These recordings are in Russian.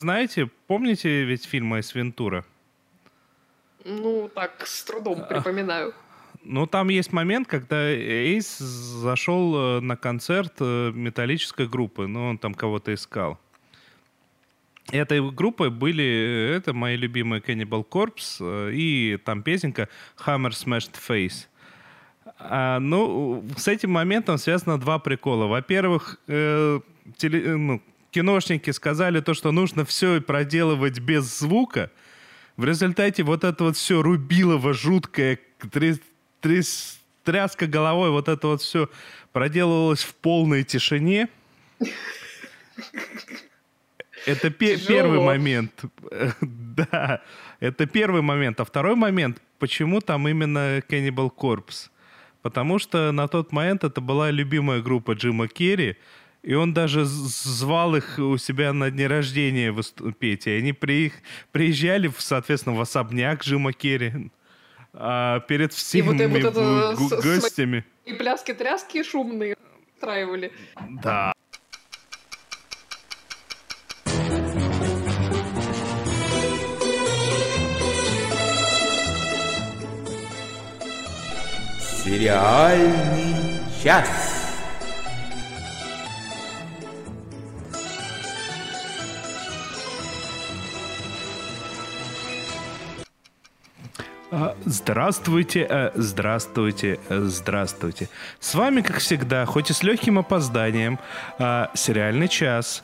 Знаете, помните ведь фильм Эйс Вентура? Ну, так, с трудом припоминаю. Ну, там есть момент, когда Эйс зашел э, на концерт э, металлической группы. Ну, он там кого-то искал. Этой группой были, э, это мои любимые Cannibal Corpse и там песенка Hammer Smashed Face. А, ну, с этим моментом связано два прикола. Во-первых, э, теле, ну, киношники сказали то, что нужно все проделывать без звука. В результате вот это вот все рубилово жуткое, тряс, тряс, тряска головой, вот это вот все проделывалось в полной тишине. Это пе- первый момент. да, это первый момент. А второй момент, почему там именно Cannibal Corpse? Потому что на тот момент это была любимая группа Джима Керри, и он даже звал их у себя на дне рождения выступить. И они при, приезжали, соответственно, в особняк Джима Керри. А перед всеми и вот, вот это гостями. И пляски-тряски шумные устраивали. Да. Сериальный час. Здравствуйте, э, здравствуйте, э, здравствуйте. С вами, как всегда, хоть и с легким опозданием, а, сериальный час.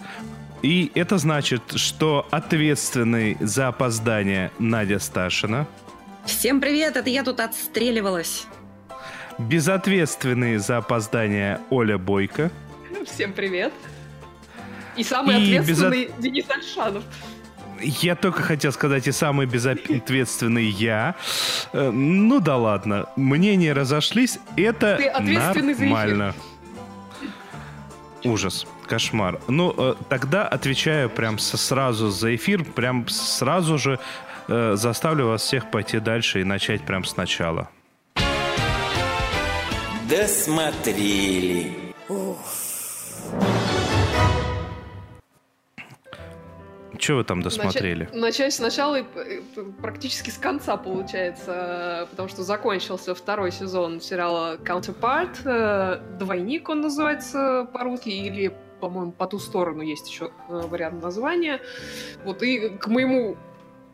И это значит, что ответственный за опоздание Надя Сташина. Всем привет, это я тут отстреливалась. Безответственный за опоздание Оля Бойко. Всем привет. И самый и ответственный безот... Денис Альшанов. Я только хотел сказать, и самый безответственный я. Э, ну да ладно, мнения разошлись, это нормально. Ужас, кошмар. Ну, э, тогда отвечаю прям сразу за эфир, прям сразу же э, заставлю вас всех пойти дальше и начать прям сначала. Досмотрели. Что вы там досмотрели? Начать, начать сначала и практически с конца получается, потому что закончился второй сезон сериала Counterpart. Э, Двойник он называется по-русски, или, по-моему, по ту сторону есть еще э, вариант названия. Вот и к моему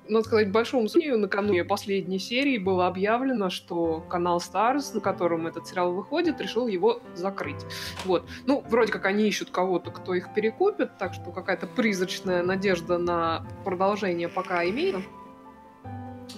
надо сказать, большому сожалению, накануне последней серии было объявлено, что канал Stars, на котором этот сериал выходит, решил его закрыть. Вот. Ну, вроде как они ищут кого-то, кто их перекупит, так что какая-то призрачная надежда на продолжение пока имеется.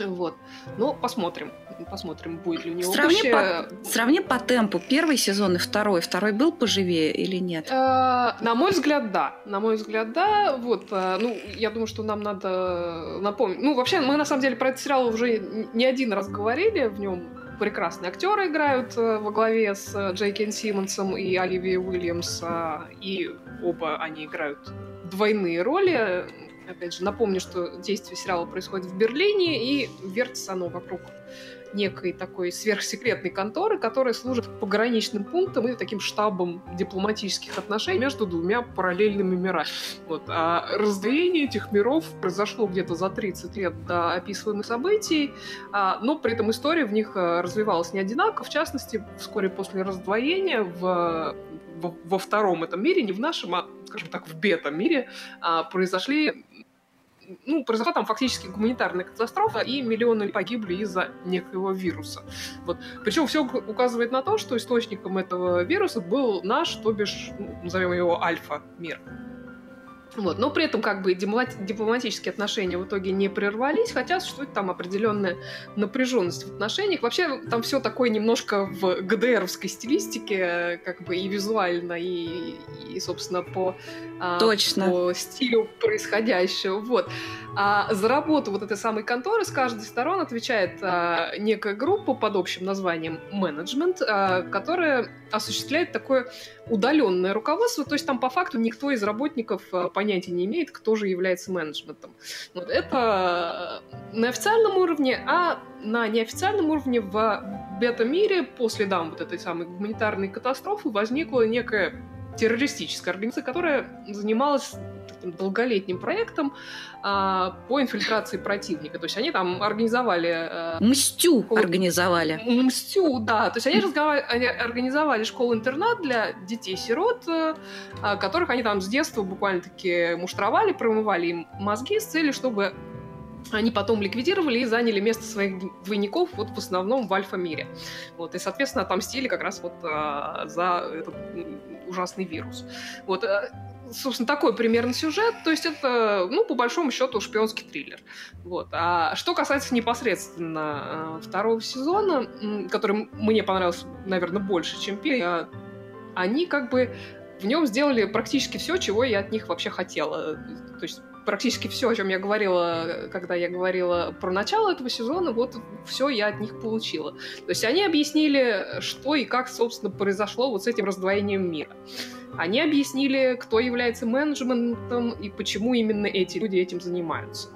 Вот. Ну, посмотрим. Посмотрим, будет ли у него сравни По, сравни по темпу первый сезон и второй. Второй был поживее или нет? Э, на мой взгляд, да. На мой взгляд, да. Вот, э, ну, я думаю, что нам надо напомнить. Ну, вообще, мы на самом деле про этот сериал уже не один раз говорили. В нем прекрасные актеры играют э, во главе с Джейкен Симмонсом и Оливией Уильямс. И оба они играют двойные роли опять же, напомню, что действие сериала происходит в Берлине, и вертится оно вокруг некой такой сверхсекретной конторы, которая служит пограничным пунктом и таким штабом дипломатических отношений между двумя параллельными мирами. Вот. А раздвоение этих миров произошло где-то за 30 лет до описываемых событий, а, но при этом история в них э, развивалась не одинаково. В частности, вскоре после раздвоения в во втором этом мире, не в нашем, а, скажем так, в бета-мире, а, произошли ну, произошла там фактически гуманитарная катастрофа, и миллионы погибли из-за некоего вируса. Вот. Причем все указывает на то, что источником этого вируса был наш, то бишь, ну, назовем его альфа-мир. Вот. Но при этом как бы дипломатические отношения в итоге не прервались, хотя существует там определенная напряженность в отношениях. Вообще там все такое немножко в ГДРовской стилистике, как бы и визуально, и, и собственно, по, а, Точно. по стилю происходящего. Вот. А за работу вот этой самой конторы с каждой сторон отвечает а, некая группа под общим названием менеджмент, а, которая осуществляет такое удаленное руководство, то есть там по факту никто из работников а, понятия не имеет, кто же является менеджментом. Вот это на официальном уровне, а на неофициальном уровне в бета-мире после да, вот этой самой гуманитарной катастрофы возникла некая террористическая организация, которая занималась таким долголетним проектом а, по инфильтрации противника. То есть они там организовали... А, Мстю организовали. Мстю, да. То есть они, они организовали школу-интернат для детей-сирот, а, которых они там с детства буквально-таки муштровали, промывали им мозги с целью, чтобы они потом ликвидировали и заняли место своих двойников вот в основном в альфа-мире. Вот, и, соответственно, отомстили как раз вот а, за этот ужасный вирус. Вот, а, собственно, такой примерно сюжет. То есть это, ну, по большому счету, шпионский триллер. Вот. А что касается непосредственно а, второго сезона, который мне понравился, наверное, больше, чем первый, они как бы в нем сделали практически все, чего я от них вообще хотела. То есть практически все, о чем я говорила, когда я говорила про начало этого сезона, вот все я от них получила. То есть они объяснили, что и как, собственно, произошло вот с этим раздвоением мира. Они объяснили, кто является менеджментом и почему именно эти люди этим занимаются.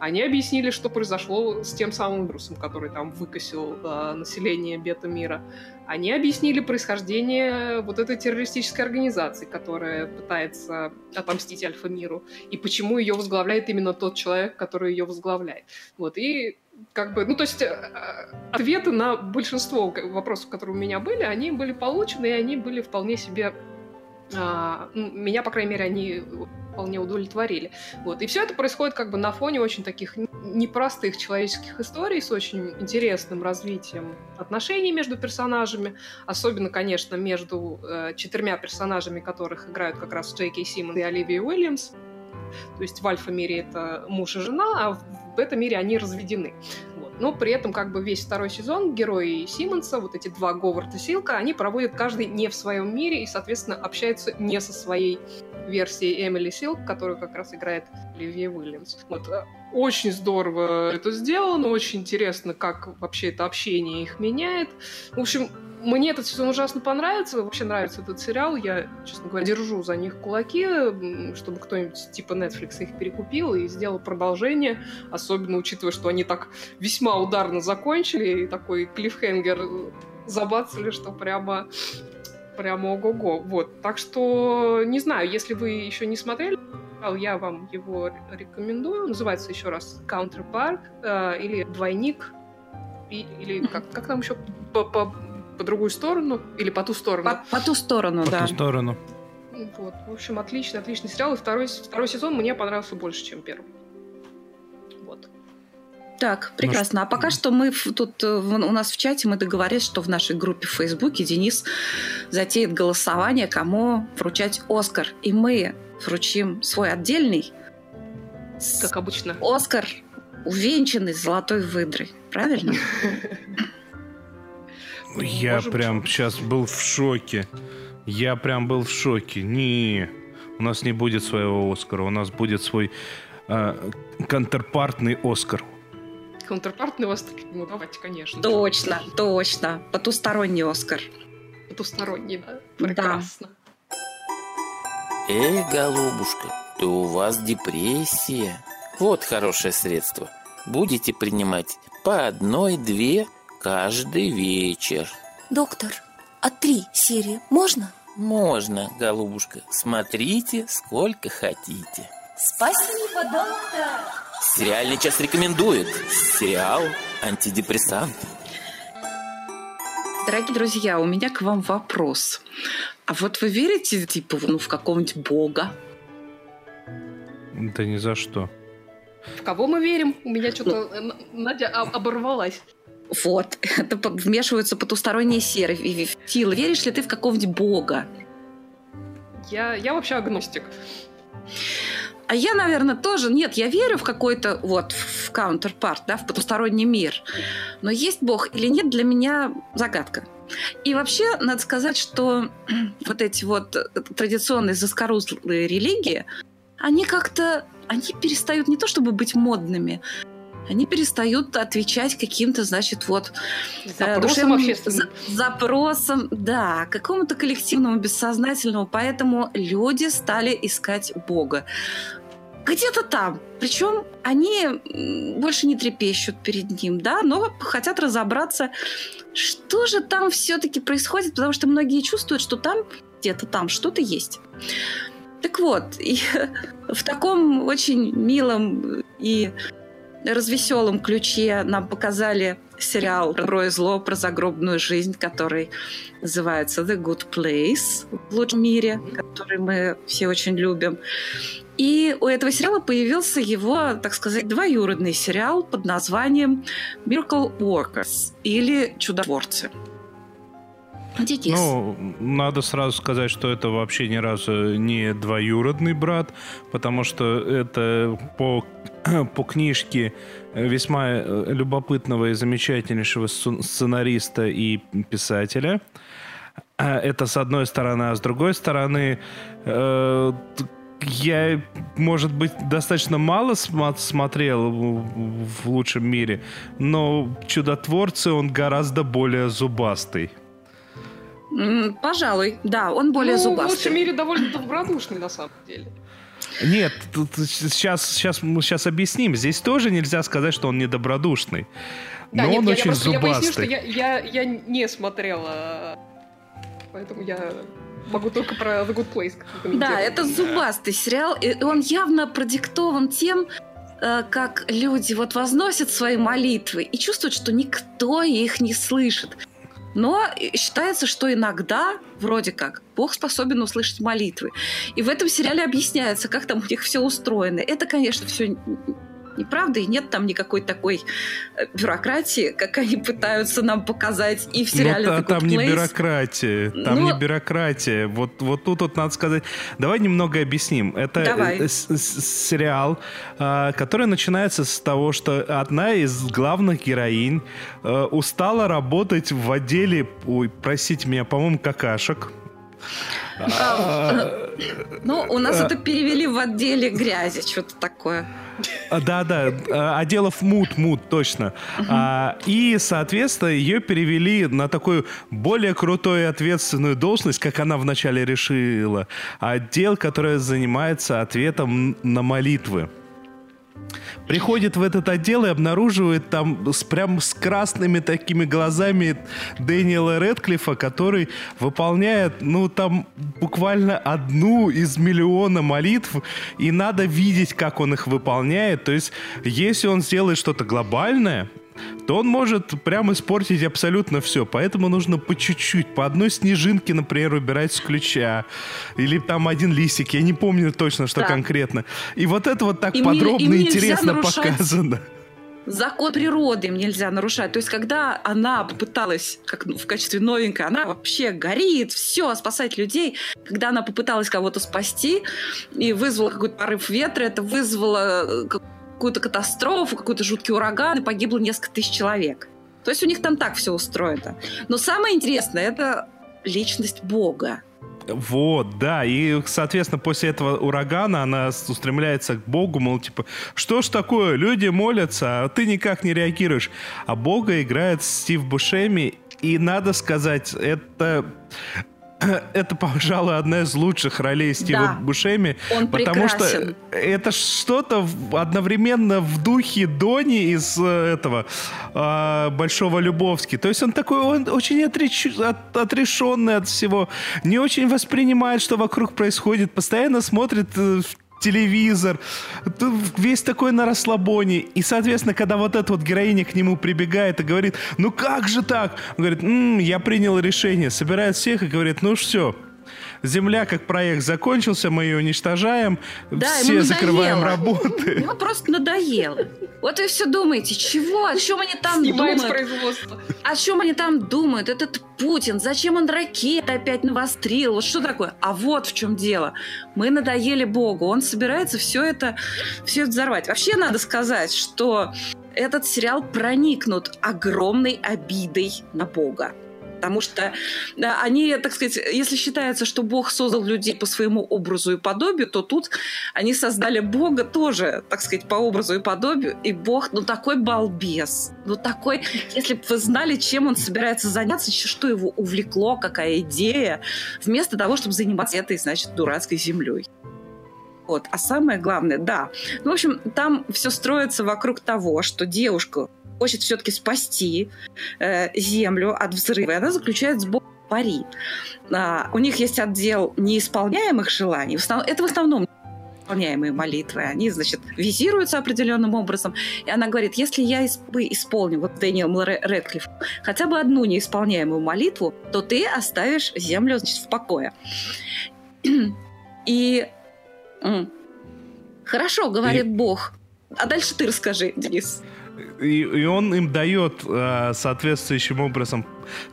Они объяснили, что произошло с тем самым вирусом, который там выкосил э, население бета-мира. Они объяснили происхождение вот этой террористической организации, которая пытается отомстить Альфа-миру, и почему ее возглавляет именно тот человек, который ее возглавляет. Вот, и как бы, ну, то есть э, ответы на большинство вопросов, которые у меня были, они были получены, и они были вполне себе меня, по крайней мере, они вполне удовлетворили. Вот. И все это происходит как бы на фоне очень таких непростых человеческих историй с очень интересным развитием отношений между персонажами, особенно, конечно, между э, четырьмя персонажами, которых играют как раз Джей Кей и Оливия Уильямс. То есть в альфа-мире это муж и жена, а в бета-мире они разведены. Вот. Но при этом как бы весь второй сезон герои Симмонса, вот эти два Говард и Силка, они проводят каждый не в своем мире и, соответственно, общаются не со своей версией Эмили Силк, которую как раз играет Оливия Уильямс. Вот. Очень здорово это сделано, очень интересно, как вообще это общение их меняет. В общем, мне этот сезон ужасно понравится, вообще нравится этот сериал. Я, честно говоря, держу за них кулаки, чтобы кто-нибудь типа Netflix их перекупил и сделал продолжение, особенно учитывая, что они так весьма ударно закончили, и такой клиффхенгер забацали, что прямо прямо ого-го. Вот. Так что, не знаю, если вы еще не смотрели, я вам его рекомендую. Называется еще раз Counterpart э, или Двойник. И, или как, как там еще по, по по другую сторону или по ту сторону? По, по ту сторону, по да. По ту сторону. Вот, в общем, отличный, отличный сериал. И второй, второй сезон мне понравился больше, чем первый. Так, прекрасно. Ну, а пока что мы тут э, у нас в чате мы договорились, что в нашей группе в Фейсбуке Денис затеет голосование, кому вручать Оскар. И мы вручим свой отдельный. Как обычно. Оскар, увенчанный золотой выдрой. Правильно? Я прям сейчас был в шоке. Я прям был в шоке. Не, у нас не будет своего Оскара, у нас будет свой э, контрпартный Оскар. Контрпартный Оскар? Ну, давайте, конечно. Точно, точно. Потусторонний Оскар. Потусторонний, да? Прекрасно. Да. Эй, голубушка, то у вас депрессия. Вот хорошее средство. Будете принимать по одной-две каждый вечер. Доктор, а три серии можно? Можно, голубушка. Смотрите, сколько хотите. Спасибо, доктор. Сериальный час рекомендует. Сериал «Антидепрессант». Дорогие друзья, у меня к вам вопрос. А вот вы верите, типа, ну, в какого-нибудь бога? Да ни за что. В кого мы верим? У меня что-то ну, Надя оборвалась. Вот, это вмешиваются потусторонние серы. Тил, веришь ли ты в какого-нибудь бога? Я, я вообще агностик. А я, наверное, тоже... Нет, я верю в какой-то... Вот, в counterpart, да, в потусторонний мир. Но есть бог или нет, для меня загадка. И вообще, надо сказать, что вот эти вот традиционные заскорузлые религии, они как-то... Они перестают не то чтобы быть модными, они перестают отвечать каким-то, значит, вот э, запросам общественным. Запросам, да, какому-то коллективному, бессознательному. Поэтому люди стали искать Бога. Где-то там. Причем они больше не трепещут перед ним, да, но хотят разобраться, что же там все-таки происходит, потому что многие чувствуют, что там где-то там что-то есть. Так вот, и в таком очень милом и развеселом ключе нам показали сериал про и зло, про загробную жизнь, который называется The Good Place в лучшем мире, который мы все очень любим. И у этого сериала появился его, так сказать, двоюродный сериал под названием Miracle Workers или Чудотворцы. Денис. Ну, надо сразу сказать, что это вообще ни разу не двоюродный брат, потому что это по, по книжке весьма э, любопытного и замечательнейшего сценариста и писателя. Это с одной стороны, а с другой стороны, э, я, может быть, достаточно мало см- смотрел в, в лучшем мире, но чудотворцы он гораздо более зубастый. Пожалуй, да, он более ну, зубастый. в лучшем мире довольно добродушный на самом деле. Нет, тут сейчас, сейчас, мы сейчас объясним. Здесь тоже нельзя сказать, что он недобродушный. Да, но нет, он я, очень я просто, зубастый. Я поясню, что я, я, я не смотрела, поэтому я могу только про The Good Place Да, это зубастый сериал, и он явно продиктован тем, э, как люди вот возносят свои молитвы и чувствуют, что никто их не слышит. Но считается, что иногда, вроде как, Бог способен услышать молитвы. И в этом сериале объясняется, как там у них все устроено. Это, конечно, все неправда, и нет там никакой такой э, бюрократии, как они пытаются нам показать и в сериале ну, там не бюрократия, там Но... не бюрократия. Вот, вот тут вот надо сказать, давай немного объясним. Это давай. Э, сериал, а, который начинается с того, что одна из главных героинь э, устала работать в отделе, ой, простите меня, по-моему, какашек. А, ну, у нас это перевели в отделе грязи, что-то такое. А, да, да, а, мут, мут, точно. А, и, соответственно, ее перевели на такую более крутую и ответственную должность, как она вначале решила. Отдел, который занимается ответом на молитвы приходит в этот отдел и обнаруживает там с, прям с красными такими глазами Дэниела Редклифа, который выполняет, ну, там буквально одну из миллиона молитв, и надо видеть, как он их выполняет. То есть, если он сделает что-то глобальное, то он может прям испортить абсолютно все. Поэтому нужно по чуть-чуть, по одной снежинке, например, убирать с ключа. Или там один листик, я не помню точно, что да. конкретно. И вот это вот так и подробно и интересно показано закон природы им нельзя нарушать. То есть, когда она попыталась, как в качестве новенькой, она вообще горит, все, спасать людей. Когда она попыталась кого-то спасти и вызвала какой-то порыв ветра, это вызвало э, какую-то катастрофу, какой-то жуткий ураган, и погибло несколько тысяч человек. То есть у них там так все устроено. Но самое интересное – это личность Бога. Вот, да, и, соответственно, после этого урагана она устремляется к Богу, мол, типа, что ж такое, люди молятся, а ты никак не реагируешь. А Бога играет Стив Бушеми, и надо сказать, это это, пожалуй, одна из лучших ролей Стива да, Бушеми. Он потому прекрасен. что это что-то одновременно в духе Дони из э, этого э, Большого Любовски. То есть он такой, он очень отреч... от, отрешенный от всего, не очень воспринимает, что вокруг происходит, постоянно смотрит э, телевизор, весь такой на расслабоне. И, соответственно, когда вот эта вот героиня к нему прибегает и говорит, ну как же так? Он говорит, м-м, я принял решение, собирает всех и говорит, ну все, Земля как проект закончился, мы ее уничтожаем, да, все закрываем работы. Ему просто надоело. Вот вы все думаете, чего? О чем они там Снимаем думают? производство. О чем они там думают? Этот Путин, зачем он ракеты опять навострил? Вот что такое? А вот в чем дело. Мы надоели Богу. Он собирается все это, все это взорвать. Вообще надо сказать, что этот сериал проникнут огромной обидой на Бога. Потому что они, так сказать, если считается, что Бог создал людей по своему образу и подобию, то тут они создали Бога тоже, так сказать, по образу и подобию. И Бог, ну такой балбес, ну такой, если бы вы знали, чем он собирается заняться, что его увлекло, какая идея, вместо того, чтобы заниматься этой, значит, дурацкой землей. Вот. А самое главное, да. Ну, в общем, там все строится вокруг того, что девушка хочет все-таки спасти э, Землю от взрыва. И она заключает с Богом пари. А, у них есть отдел неисполняемых желаний. В основном, это в основном исполняемые молитвы. Они, значит, визируются определенным образом. И она говорит, если я исполню, вот Дэниел Рэдклифф, хотя бы одну неисполняемую молитву, то ты оставишь землю, значит, в покое. И хорошо, говорит и... Бог. А дальше ты расскажи, Денис. И, и он им дает э, соответствующим образом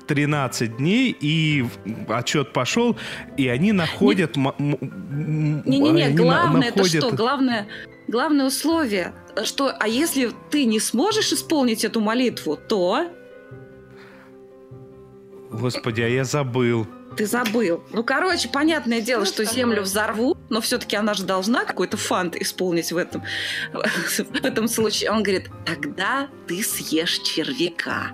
13 дней, и отчет пошел, и они находят... Не-не-не, главное находят... это что? Главное, главное условие, что, а если ты не сможешь исполнить эту молитву, то... Господи, а я забыл. Ты забыл. Ну, короче, понятное дело, ну, что землю взорвут, но все-таки она же должна какой-то фант исполнить в этом, в этом случае. Он говорит, тогда ты съешь червяка.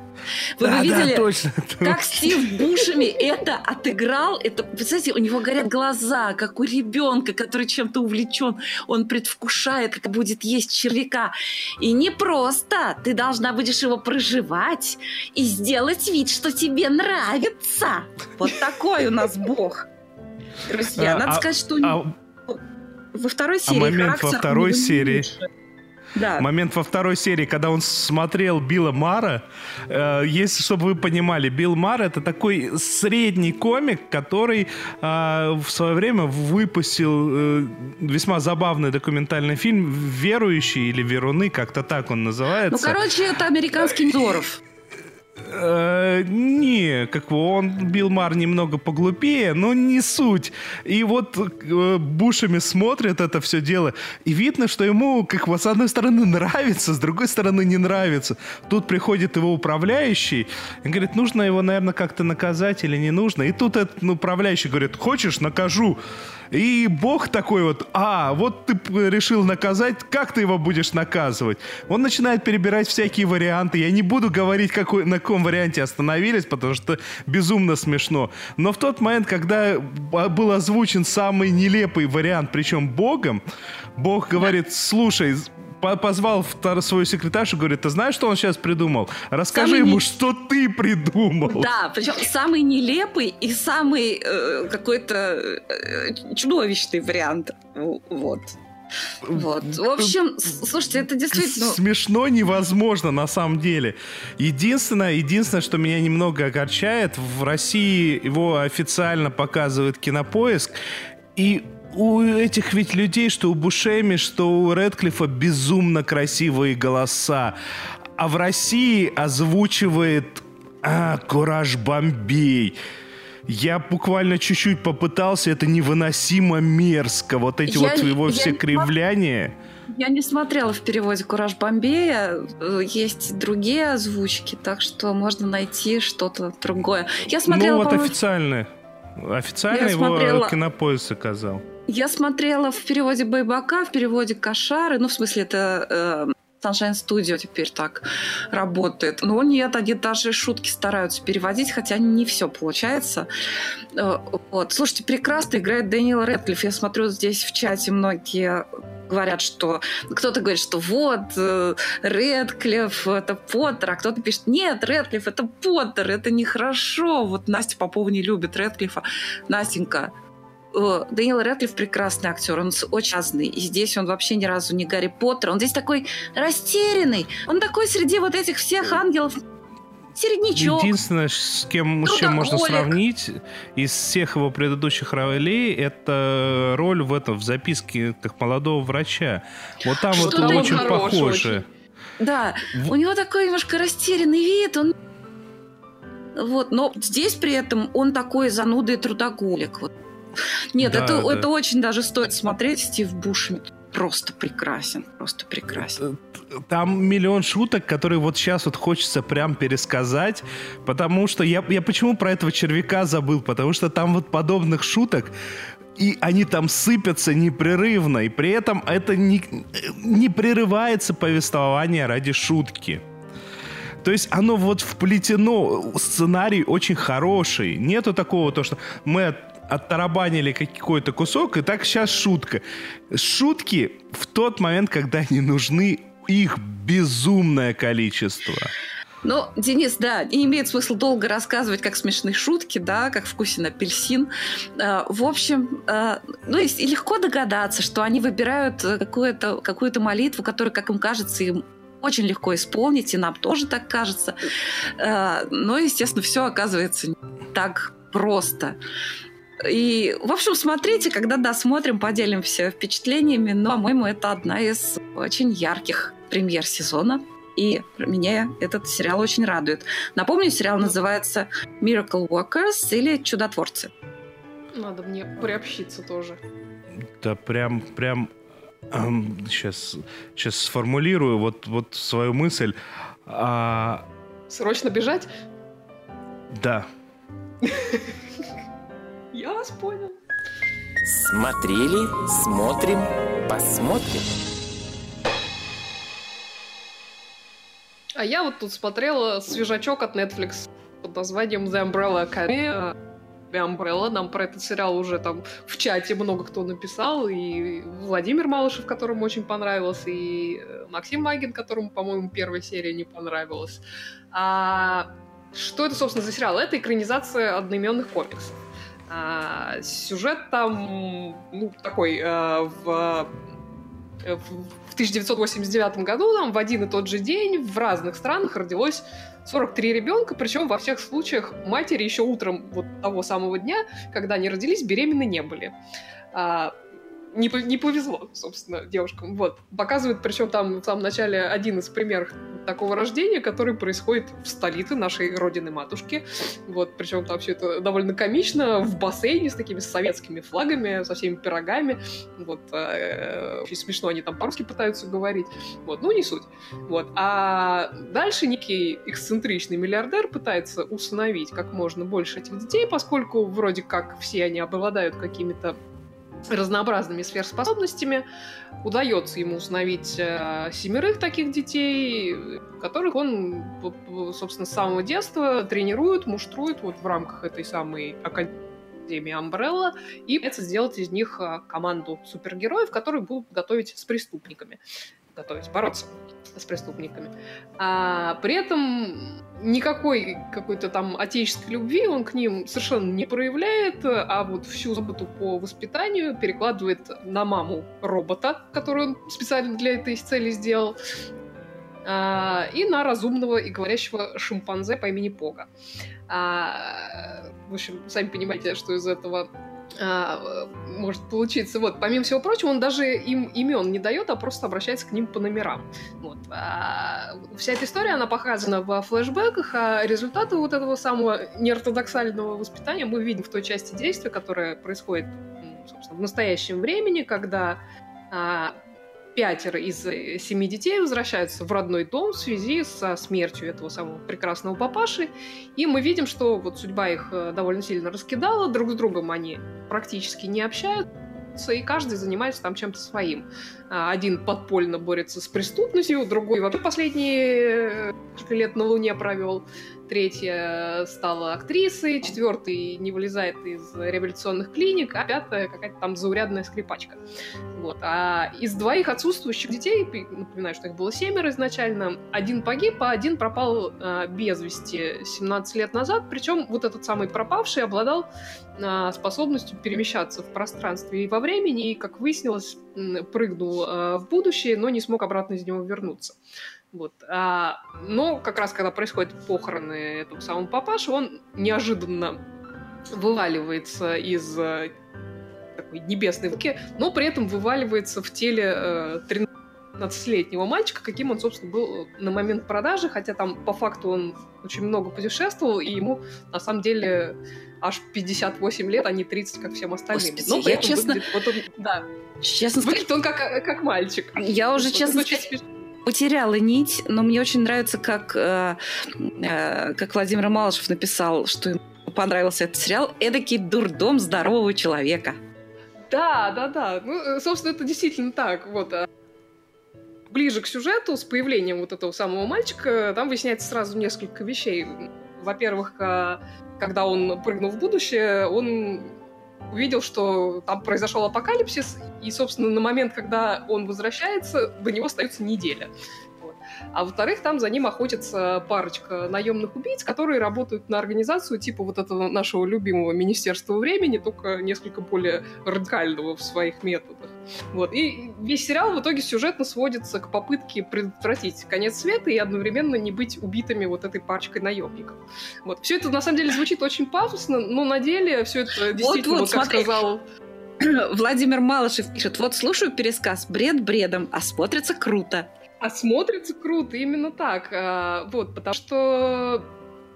Вы да, бы видели, да, точно, как Стив Бушами это отыграл? Это, представляете, у него горят глаза, как у ребенка, который чем-то увлечен. Он предвкушает, как будет есть червяка. И не просто. Ты должна будешь его проживать и сделать вид, что тебе нравится. Вот такой у нас Бог. Друзья, а, надо а, сказать, что а, во второй а серии а момент во второй серии... Лучше. Да. Момент во второй серии, когда он смотрел Билла Мара. Э, если, чтобы вы понимали, Билл Мар это такой средний комик, который э, в свое время выпустил э, весьма забавный документальный фильм «Верующие» или «Веруны», как-то так он называется. Ну, короче, это американский Зоров. Э, не, как бы он Билл Мар немного поглупее, но не суть. И вот э, Бушами смотрит это все дело, и видно, что ему, как бы, с одной стороны нравится, с другой стороны не нравится. Тут приходит его управляющий и говорит, нужно его, наверное, как-то наказать или не нужно. И тут этот управляющий говорит, хочешь, накажу. И Бог такой вот, а, вот ты решил наказать, как ты его будешь наказывать? Он начинает перебирать всякие варианты. Я не буду говорить, какой, на каком варианте остановились, потому что безумно смешно. Но в тот момент, когда был озвучен самый нелепый вариант, причем Богом, Бог говорит, слушай, позвал свою секретаршу, говорит, ты знаешь, что он сейчас придумал? Расскажи самый ему, не... что ты придумал. Да, причем самый нелепый и самый э, какой-то э, чудовищный вариант. Вот. Вот. В общем, слушайте, это действительно... Смешно невозможно на самом деле. Единственное, единственное, что меня немного огорчает, в России его официально показывает Кинопоиск, и у этих ведь людей, что у Бушеми, что у Редклифа безумно красивые голоса. А в России озвучивает а, Кураж Бомбей. Я буквально чуть-чуть попытался, это невыносимо мерзко. Вот эти я, вот его я, все я кривляния. Я не смотрела в переводе «Кураж Бомбея». Есть другие озвучки, так что можно найти что-то другое. Я смотрела, ну вот официальные. Официально я его смотрела... кинопоиск заказал. Я смотрела в переводе Байбака, в переводе Кошары, ну, в смысле, это э, Sunshine Studio теперь так работает. Но нет, они даже шутки стараются переводить, хотя не все получается. Э, вот. Слушайте, прекрасно играет Дэниел Рэдклифф. Я смотрю здесь в чате многие говорят, что кто-то говорит, что вот э, Редклифф это Поттер, а кто-то пишет, нет, Редклифф это Поттер, это нехорошо. Вот Настя Попова не любит Редклиффа. Настенька, Дэниел Рэдклифф прекрасный актер, он очень разный. И здесь он вообще ни разу не Гарри Поттер. Он здесь такой растерянный. Он такой среди вот этих всех ангелов середнячок. Единственное, с кем, с чем можно сравнить из всех его предыдущих ролей, это роль в этом в записке как молодого врача. Вот там Что вот очень похоже. Да, в... у него такой немножко растерянный вид, он вот, но здесь при этом он такой занудый трудоголик. Вот нет, да, это, да. это очень даже стоит смотреть. Стив Бушмит просто прекрасен, просто прекрасен. Э, там миллион шуток, которые вот сейчас вот хочется прям пересказать, потому что я, я почему про этого червяка забыл, потому что там вот подобных шуток и они там сыпятся непрерывно, и при этом это не, не прерывается повествование ради шутки. То есть оно вот вплетено, сценарий очень хороший. Нету такого, то, что мы оттарабанили какой-то кусок, и так сейчас шутка. Шутки в тот момент, когда они нужны, их безумное количество. Ну, Денис, да, не имеет смысла долго рассказывать, как смешные шутки, да, как вкусен апельсин. Э, в общем, э, ну, и легко догадаться, что они выбирают какую-то какую молитву, которая, как им кажется, им очень легко исполнить, и нам тоже так кажется. Э, но, естественно, все оказывается не так просто. И, в общем, смотрите, когда досмотрим, поделимся впечатлениями. Но, по-моему, это одна из очень ярких премьер сезона. И меня этот сериал очень радует. Напомню, сериал называется Miracle Workers или Чудотворцы. Надо мне приобщиться тоже. Да прям, прям эм, сейчас, сейчас сформулирую вот, вот свою мысль. А... Срочно бежать? Да. Я вас понял. Смотрели, смотрим, посмотрим. А я вот тут смотрела свежачок от Netflix под названием The Umbrella Academy. The Umbrella. Нам про этот сериал уже там в чате много кто написал. И Владимир Малышев, которому очень понравилось, и Максим Магин, которому, по-моему, первая серия не понравилась. А что это, собственно, за сериал? Это экранизация одноименных комиксов. А, сюжет там ну, такой а, в в 1989 году там в один и тот же день в разных странах родилось 43 ребенка, причем во всех случаях матери еще утром вот того самого дня, когда они родились, беременны не были. А, не, не повезло, собственно, девушкам. Вот. Показывают, причем там в самом начале один из примеров такого рождения, который происходит в столице нашей родины-матушки. Вот, причем там все это довольно комично, в бассейне с такими советскими флагами, со всеми пирогами. Вот, э, очень смешно они там по-русски пытаются говорить. Вот, ну, не суть. Вот. А дальше некий эксцентричный миллиардер пытается усыновить как можно больше этих детей, поскольку вроде как все они обладают какими-то разнообразными сверхспособностями. Удается ему установить э, семерых таких детей, которых он, собственно, с самого детства тренирует, муштрует вот в рамках этой самой Академии Umbrella и пытается сделать из них э, команду супергероев, которые будут готовить с преступниками. Готовить, бороться с преступниками. А при этом никакой какой-то там отечественной любви он к ним совершенно не проявляет, а вот всю заботу по воспитанию перекладывает на маму робота, который он специально для этой цели сделал, а, и на разумного и говорящего шимпанзе по имени Пога. А, в общем, сами понимаете, что из этого а, может получиться. Вот, помимо всего прочего, он даже им имен не дает, а просто обращается к ним по номерам. Вот. А, вся эта история, она показана во флешбеках, а результаты вот этого самого неортодоксального воспитания мы видим в той части действия, которая происходит собственно, в настоящем времени, когда а, пятеро из э, семи детей возвращаются в родной дом в связи со смертью этого самого прекрасного папаши. И мы видим, что вот судьба их э, довольно сильно раскидала, друг с другом они практически не общаются, и каждый занимается там чем-то своим. А, один подпольно борется с преступностью, другой вообще последние э, лет на Луне провел третья стала актрисой, четвертый не вылезает из реабилитационных клиник, а пятая какая-то там заурядная скрипачка. Вот. А из двоих отсутствующих детей, напоминаю, что их было семеро изначально, один погиб, а один пропал э, без вести 17 лет назад. Причем вот этот самый пропавший обладал э, способностью перемещаться в пространстве и во времени, и, как выяснилось, прыгнул э, в будущее, но не смог обратно из него вернуться. Вот. А, но как раз когда происходят похороны этого самого папаши, он неожиданно вываливается из э, такой небесной руки, но при этом вываливается в теле э, 13-летнего мальчика, каким он, собственно, был на момент продажи, хотя там по факту он очень много путешествовал, и ему на самом деле аж 58 лет, а не 30, как всем остальным. Господи, но я честно... Выглядит, вот он, да. Честно выглядит он как, как мальчик. Я уже, вот, честно сказать, потеряла нить, но мне очень нравится, как, э, э, как Владимир Малышев написал, что ему понравился этот сериал. Эдакий дурдом здорового человека. Да, да, да. Ну, э, собственно, это действительно так. Вот. А ближе к сюжету, с появлением вот этого самого мальчика, там выясняется сразу несколько вещей. Во-первых, а, когда он прыгнул в будущее, он увидел, что там произошел апокалипсис, и, собственно, на момент, когда он возвращается, до него остается неделя. А во-вторых, там за ним охотится парочка наемных убийц, которые работают на организацию типа вот этого нашего любимого Министерства времени, только несколько более радикального в своих методах. Вот. И весь сериал в итоге сюжетно сводится к попытке предотвратить конец света и одновременно не быть убитыми вот этой парочкой наемников. Вот. Все это на самом деле звучит очень пафосно, но на деле все это действительно, вот, вот, вот как смотри. сказал Владимир Малышев пишет, вот слушаю пересказ, бред бредом, а смотрится круто. А смотрится круто, именно так. А, вот, потому что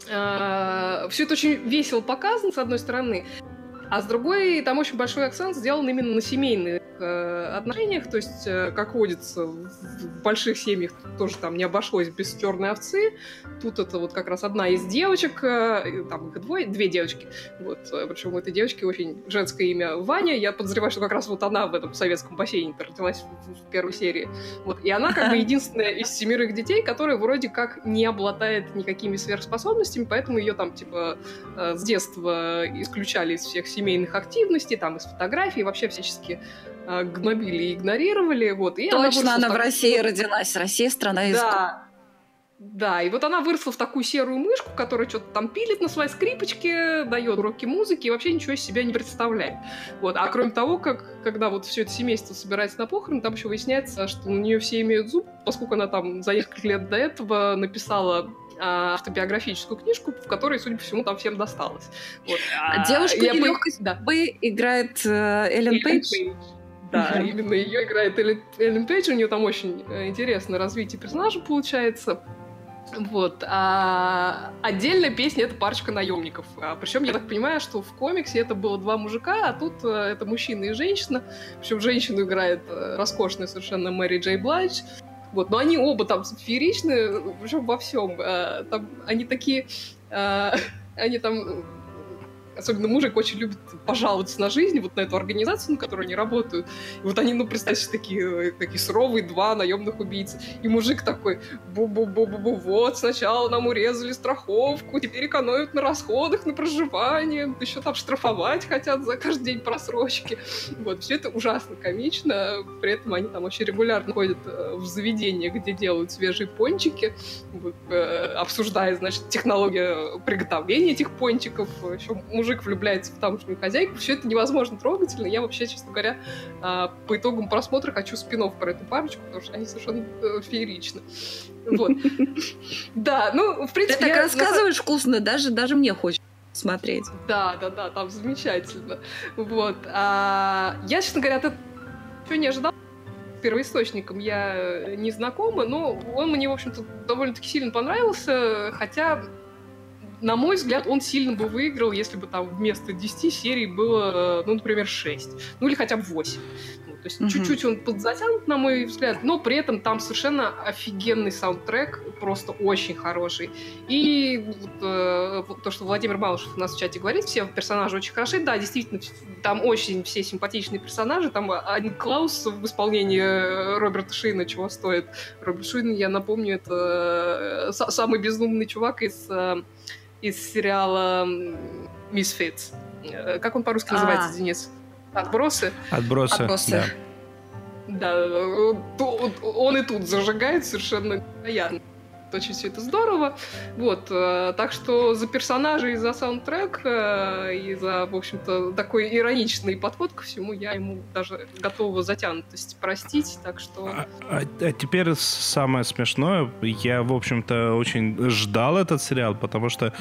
а, все это очень весело показано, с одной стороны, а с другой, там очень большой акцент сделан именно на семейных э, отношениях, то есть, э, как водится, в больших семьях тоже там не обошлось без черной овцы. Тут это вот как раз одна из девочек, э, там их двое, две девочки. Вот, э, причем у этой девочки очень женское имя Ваня. Я подозреваю, что как раз вот она в этом советском бассейне родилась в, в первой серии. Вот, и она как бы единственная из семерых детей, которая вроде как не обладает никакими сверхспособностями, поэтому ее там типа э, с детства исключали из всех семейных активностей, там, из фотографий, вообще всячески э, гнобили и игнорировали. Вот, и Точно, она, она в России родилась. Россия страна языков. Да. Да, и вот она выросла в такую серую мышку, которая что-то там пилит на своей скрипочке, дает уроки музыки и вообще ничего из себя не представляет. Вот. А кроме того, как, когда вот все это семейство собирается на похороны, там еще выясняется, что на нее все имеют зуб, поскольку она там за несколько лет до этого написала автобиографическую книжку, в которой, судя по всему, там всем досталось. Вот. А, Девушка я нелегкой по... да. играет э, Эллен Пейдж. Пейдж. Да, именно ее играет Эллен, Эллен Пейдж. У нее там очень э, интересное развитие персонажа получается. Вот. А отдельная песня это парочка наемников. А, причем я так понимаю, что в комиксе это было два мужика, а тут а, это мужчина и женщина. Причем женщину играет а, роскошная совершенно Мэри Джей Блайдж. Вот, но они оба там фееричны, причем во всем. А, там они такие, а, они там особенно мужик, очень любит пожаловаться на жизнь, вот на эту организацию, на которой они работают. И вот они, ну, представьте, такие, такие суровые два наемных убийцы. И мужик такой, бу-бу-бу-бу-бу, вот, сначала нам урезали страховку, теперь экономят на расходах, на проживание, еще там штрафовать хотят за каждый день просрочки. Вот, все это ужасно комично, при этом они там очень регулярно ходят э, в заведения, где делают свежие пончики, вот, э, обсуждая, значит, технологию приготовления этих пончиков. Еще муж мужик влюбляется в тамошнюю хозяйку. Все это невозможно трогательно. Я вообще, честно говоря, а, по итогам просмотра хочу спинов про эту парочку, потому что они совершенно э, фееричны. Вот. Да, ну, в принципе... Ты так рассказываешь вкусно, даже, даже мне хочется смотреть. Да, да, да, там замечательно. Вот. А, я, честно говоря, это ничего не ожидал первоисточником я не знакома, но он мне, в общем-то, довольно-таки сильно понравился, хотя на мой взгляд, он сильно бы выиграл, если бы там вместо 10 серий было, ну, например, 6. Ну, или хотя бы 8. Ну, то есть угу. чуть-чуть он подзатянут, на мой взгляд, но при этом там совершенно офигенный саундтрек, просто очень хороший. И вот, э, то, что Владимир Малышев у нас в чате говорит, все персонажи очень хороши. Да, действительно, там очень все симпатичные персонажи. Там один Клаус в исполнении э, Роберта Шина чего стоит. Роберт Шин, я напомню, это э, самый безумный чувак из э, из сериала Misfits. Э, как он по-русски называется, а. Денис? Отбросы? Отбросы, Отбросы. да. Да, э, он и тут зажигает совершенно невероятно очень все это здорово. Вот, э, так что за персонажей, за саундтрек э, и за, в общем-то, такой ироничный подход ко всему я ему даже готова затянутость простить, так что... А, а, а теперь самое смешное, я, в общем-то, очень ждал этот сериал, потому что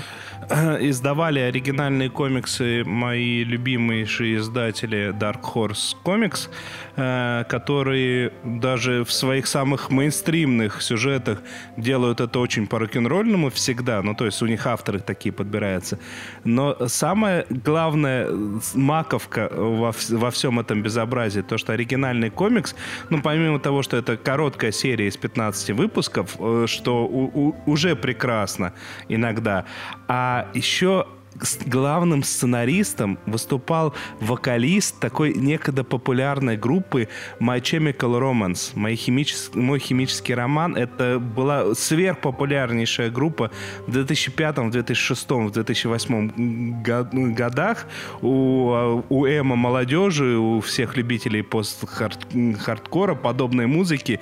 э, издавали оригинальные комиксы мои любимейшие издатели Dark Horse Comics, которые даже в своих самых мейнстримных сюжетах делают делают это очень по рок-н-ролльному всегда, ну, то есть у них авторы такие подбираются. Но самое главное, маковка во, во всем этом безобразии, то, что оригинальный комикс, ну, помимо того, что это короткая серия из 15 выпусков, э, что у, у, уже прекрасно иногда, а еще главным сценаристом выступал вокалист такой некогда популярной группы My Chemical Romance. Мой химический, мой химический роман. Это была сверхпопулярнейшая группа в 2005, в 2006, в 2008 годах у, у эмо молодежи, у всех любителей пост-хардкора, подобной музыки.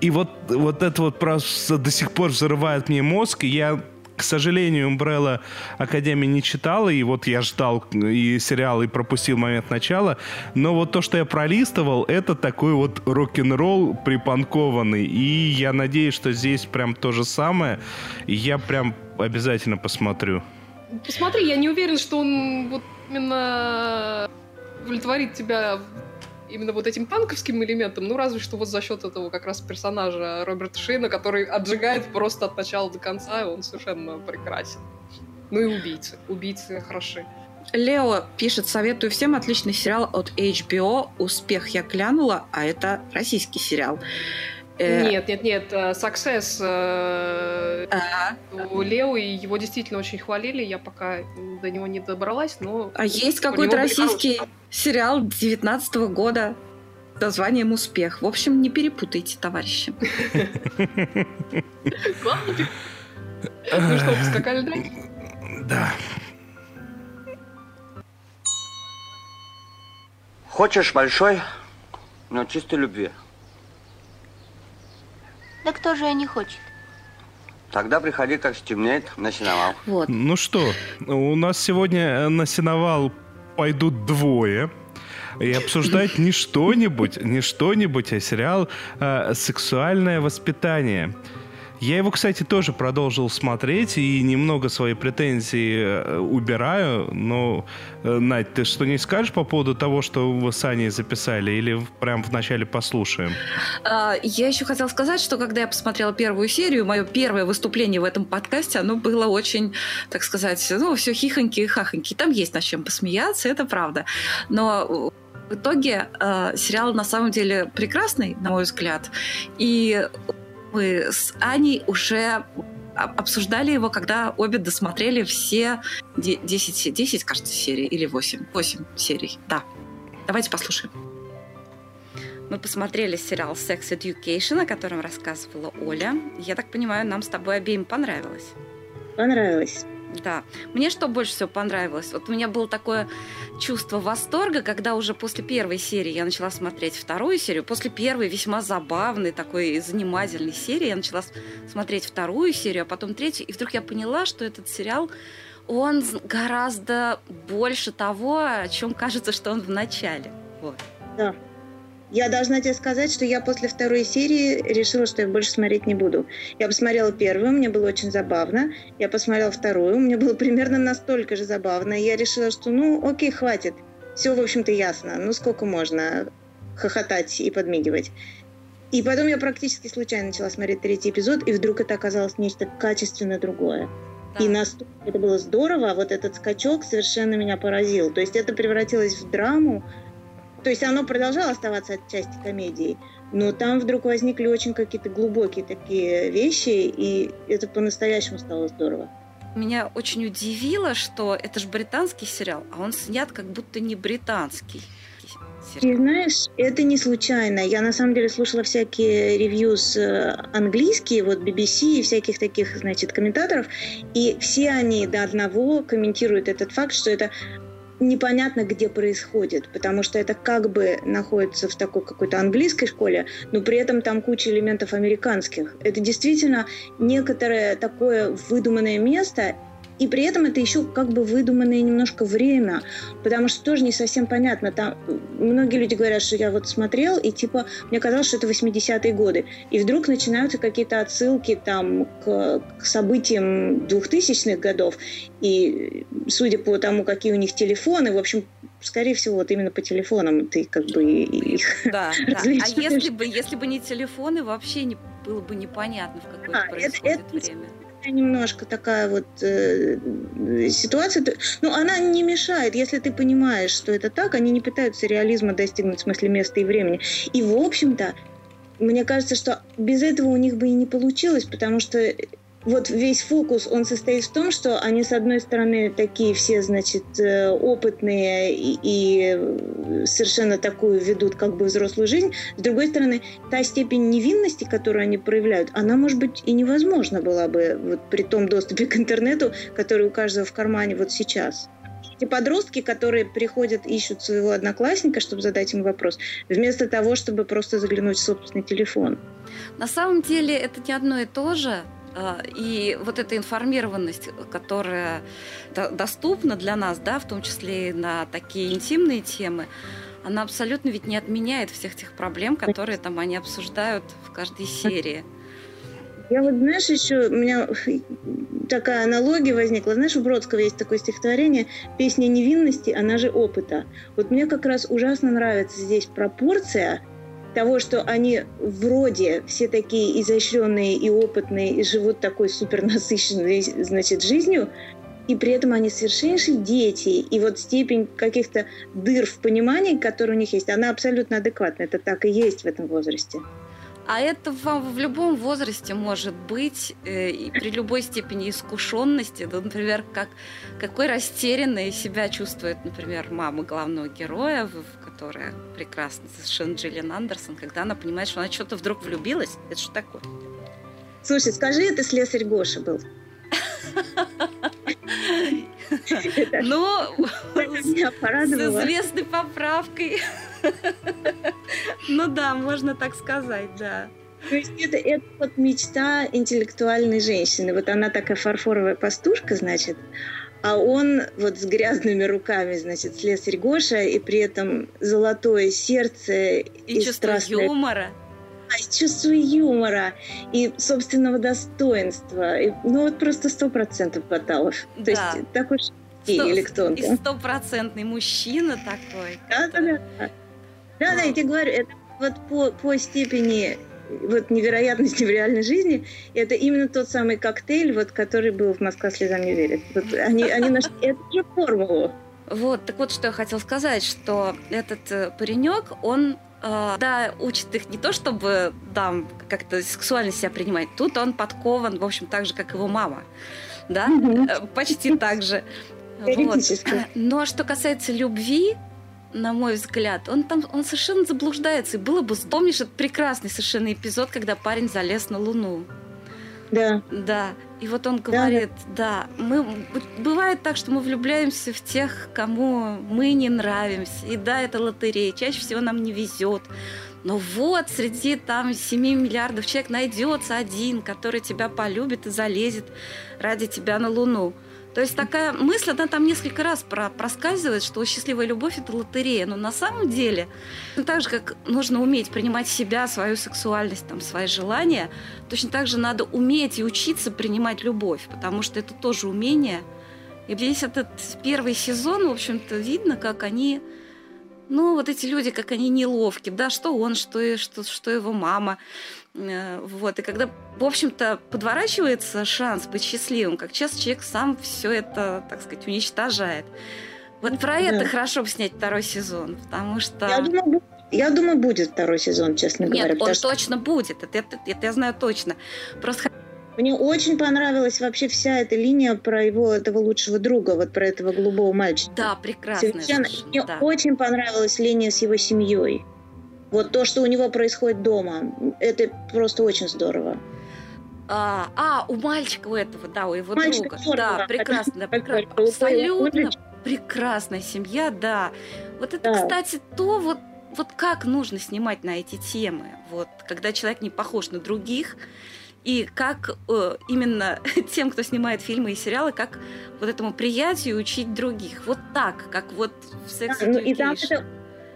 И вот, вот это вот просто до сих пор взрывает мне мозг, и я к сожалению, Umbrella Академии не читал, и вот я ждал и сериал, и пропустил момент начала. Но вот то, что я пролистывал, это такой вот рок-н-ролл припанкованный. И я надеюсь, что здесь прям то же самое. Я прям обязательно посмотрю. Посмотри, я не уверен, что он вот именно удовлетворит тебя именно вот этим панковским элементом, ну разве что вот за счет этого как раз персонажа Роберта Шейна, который отжигает просто от начала до конца, и он совершенно прекрасен. Ну и убийцы. Убийцы хороши. Лео пишет, советую всем отличный сериал от HBO «Успех я глянула», а это российский сериал. Э, нет, нет, нет. Э, Success э, у Лео, и его действительно очень хвалили. Я пока до него не добралась, но... А есть какой-то российский сериал 19 года с названием «Успех». В общем, не перепутайте, товарищи. Ну что, поскакали дальше? Да. Хочешь большой, но чистой любви. Да кто же не хочет? Тогда приходи, как стемнеет, на сеновал. Вот. Ну что, у нас сегодня на сеновал пойдут двое и обсуждать не что-нибудь, не что-нибудь, а сериал а, «Сексуальное воспитание». Я его, кстати, тоже продолжил смотреть и немного свои претензии э, убираю. Но, э, Надь, ты что не скажешь по поводу того, что вы с Аней записали? Или прям вначале послушаем? А, я еще хотела сказать, что когда я посмотрела первую серию, мое первое выступление в этом подкасте, оно было очень, так сказать, ну, все хихоньки и хахоньки. Там есть над чем посмеяться, это правда. Но в итоге э, сериал на самом деле прекрасный, на мой взгляд. И мы с Аней уже обсуждали его, когда обе досмотрели все 10, 10 кажется, серий или 8. 8 серий, да. Давайте послушаем. Мы посмотрели сериал Sex Education, о котором рассказывала Оля. Я так понимаю, нам с тобой обеим понравилось. Понравилось. Да. Мне что больше всего понравилось? Вот у меня было такое чувство восторга, когда уже после первой серии я начала смотреть вторую серию. После первой весьма забавной, такой занимательной серии я начала смотреть вторую серию, а потом третью. И вдруг я поняла, что этот сериал он гораздо больше того, о чем кажется, что он в начале. Вот. Да. Я должна тебе сказать, что я после второй серии решила, что я больше смотреть не буду. Я посмотрела первую, мне было очень забавно. Я посмотрела вторую, мне было примерно настолько же забавно. И я решила, что ну окей, хватит. Все, в общем-то, ясно. Ну сколько можно хохотать и подмигивать. И потом я практически случайно начала смотреть третий эпизод, и вдруг это оказалось нечто качественно другое. Да. И настолько это было здорово, а вот этот скачок совершенно меня поразил. То есть это превратилось в драму, то есть оно продолжало оставаться отчасти комедией, но там вдруг возникли очень какие-то глубокие такие вещи, и это по-настоящему стало здорово. Меня очень удивило, что это же британский сериал, а он снят как будто не британский. Сериал. И знаешь, это не случайно. Я на самом деле слушала всякие ревью с э, английские, вот BBC и всяких таких, значит, комментаторов, и все они до одного комментируют этот факт, что это непонятно, где происходит, потому что это как бы находится в такой какой-то английской школе, но при этом там куча элементов американских. Это действительно некоторое такое выдуманное место, и при этом это еще как бы выдуманное немножко время, потому что тоже не совсем понятно. Там многие люди говорят, что я вот смотрел, и типа мне казалось, что это 80-е годы. И вдруг начинаются какие-то отсылки там к, к событиям 2000-х годов. И судя по тому, какие у них телефоны, в общем, скорее всего, вот именно по телефонам ты как бы их Да, да. А если бы, если бы не телефоны, вообще не, было бы непонятно, в какое а, происходит это, это, время немножко такая вот э, ситуация. Ну, она не мешает, если ты понимаешь, что это так, они не пытаются реализма достигнуть в смысле места и времени. И, в общем-то, мне кажется, что без этого у них бы и не получилось, потому что вот весь фокус, он состоит в том, что они, с одной стороны, такие все, значит, э, опытные и, и совершенно такую ведут как бы взрослую жизнь. С другой стороны, та степень невинности, которую они проявляют, она, может быть, и невозможна была бы вот при том доступе к интернету, который у каждого в кармане вот сейчас. Эти подростки, которые приходят, ищут своего одноклассника, чтобы задать ему вопрос, вместо того, чтобы просто заглянуть в собственный телефон. На самом деле это не одно и то же. А, и вот эта информированность, которая доступна для нас, да, в том числе и на такие интимные темы, она абсолютно ведь не отменяет всех тех проблем, которые там они обсуждают в каждой серии. Я вот, знаешь, еще у меня такая аналогия возникла. Знаешь, у Бродского есть такое стихотворение «Песня невинности, она же опыта». Вот мне как раз ужасно нравится здесь пропорция – того, что они вроде все такие изощренные и опытные и живут такой супер насыщенной, значит, жизнью, и при этом они совершеннейшие дети. И вот степень каких-то дыр в понимании, которые у них есть, она абсолютно адекватна. Это так и есть в этом возрасте. А это в, в любом возрасте может быть, э, и при любой степени искушенности. Да, например, как, какой растерянной себя чувствует, например, мама главного героя, в, которая прекрасна, совершенно Джиллиан Андерсон, когда она понимает, что она что-то вдруг влюбилась. Это что такое? Слушай, скажи, это слесарь Гоша был. Ну, с известной поправкой. Ну да, можно так сказать, да. То есть это, это вот мечта интеллектуальной женщины. Вот она такая фарфоровая пастушка, значит, а он вот с грязными руками, значит, слесарь Гоша, и при этом золотое сердце и, и чувство страстное... юмора. А, и чувство юмора, и собственного достоинства. И, ну вот просто сто процентов Баталов. Да. То есть такой или кто И стопроцентный мужчина такой. Да, да, да. Да, да, я тебе говорю, это вот по, по степени вот невероятности в реальной жизни, это именно тот самый коктейль, вот, который был в «Москва слезам не верит». Вот они, они нашли эту же формулу. Вот, так вот, что я хотела сказать, что этот э, паренек, он э, да, учит их не то, чтобы там как-то сексуально себя принимать. Тут он подкован, в общем, так же, как его мама. Да, mm почти так же. Вот. Но что касается любви, на мой взгляд, он там он совершенно заблуждается. И было бы, помнишь, этот прекрасный совершенно эпизод, когда парень залез на Луну. Да. Да. И вот он говорит, да, да, мы бывает так, что мы влюбляемся в тех, кому мы не нравимся. И да, это лотерея. Чаще всего нам не везет. Но вот среди там 7 миллиардов человек найдется один, который тебя полюбит и залезет ради тебя на Луну. То есть такая мысль, она там несколько раз про проскальзывает, что счастливая любовь – это лотерея. Но на самом деле, ну, так же, как нужно уметь принимать себя, свою сексуальность, там, свои желания, точно так же надо уметь и учиться принимать любовь, потому что это тоже умение. И весь этот первый сезон, в общем-то, видно, как они ну, вот эти люди, как они неловки, да, что он, что, что, что его мама. Э, вот, и когда, в общем-то, подворачивается шанс быть счастливым, как часто человек сам все это, так сказать, уничтожает. Вот про да. это хорошо бы снять второй сезон, потому что... Я думаю, я думаю, будет второй сезон, честно Нет, говоря. Нет, он что... точно будет, это, это, это я знаю точно. Просто мне очень понравилась вообще вся эта линия про его этого лучшего друга, вот про этого голубого мальчика. Да, прекрасно. Мне да. очень понравилась линия с его семьей. Вот то, что у него происходит дома, это просто очень здорово. А, а у мальчика у этого, да, у его Мальчик друга. Здорово. Да, прекрасно, да, прекрасно. Абсолютно прекрасная семья, да. Вот это, да. кстати, то вот вот как нужно снимать на эти темы, вот когда человек не похож на других, и как э, именно тем, кто снимает фильмы и сериалы, как вот этому приятию учить других. Вот так, как вот в секс ну, и там это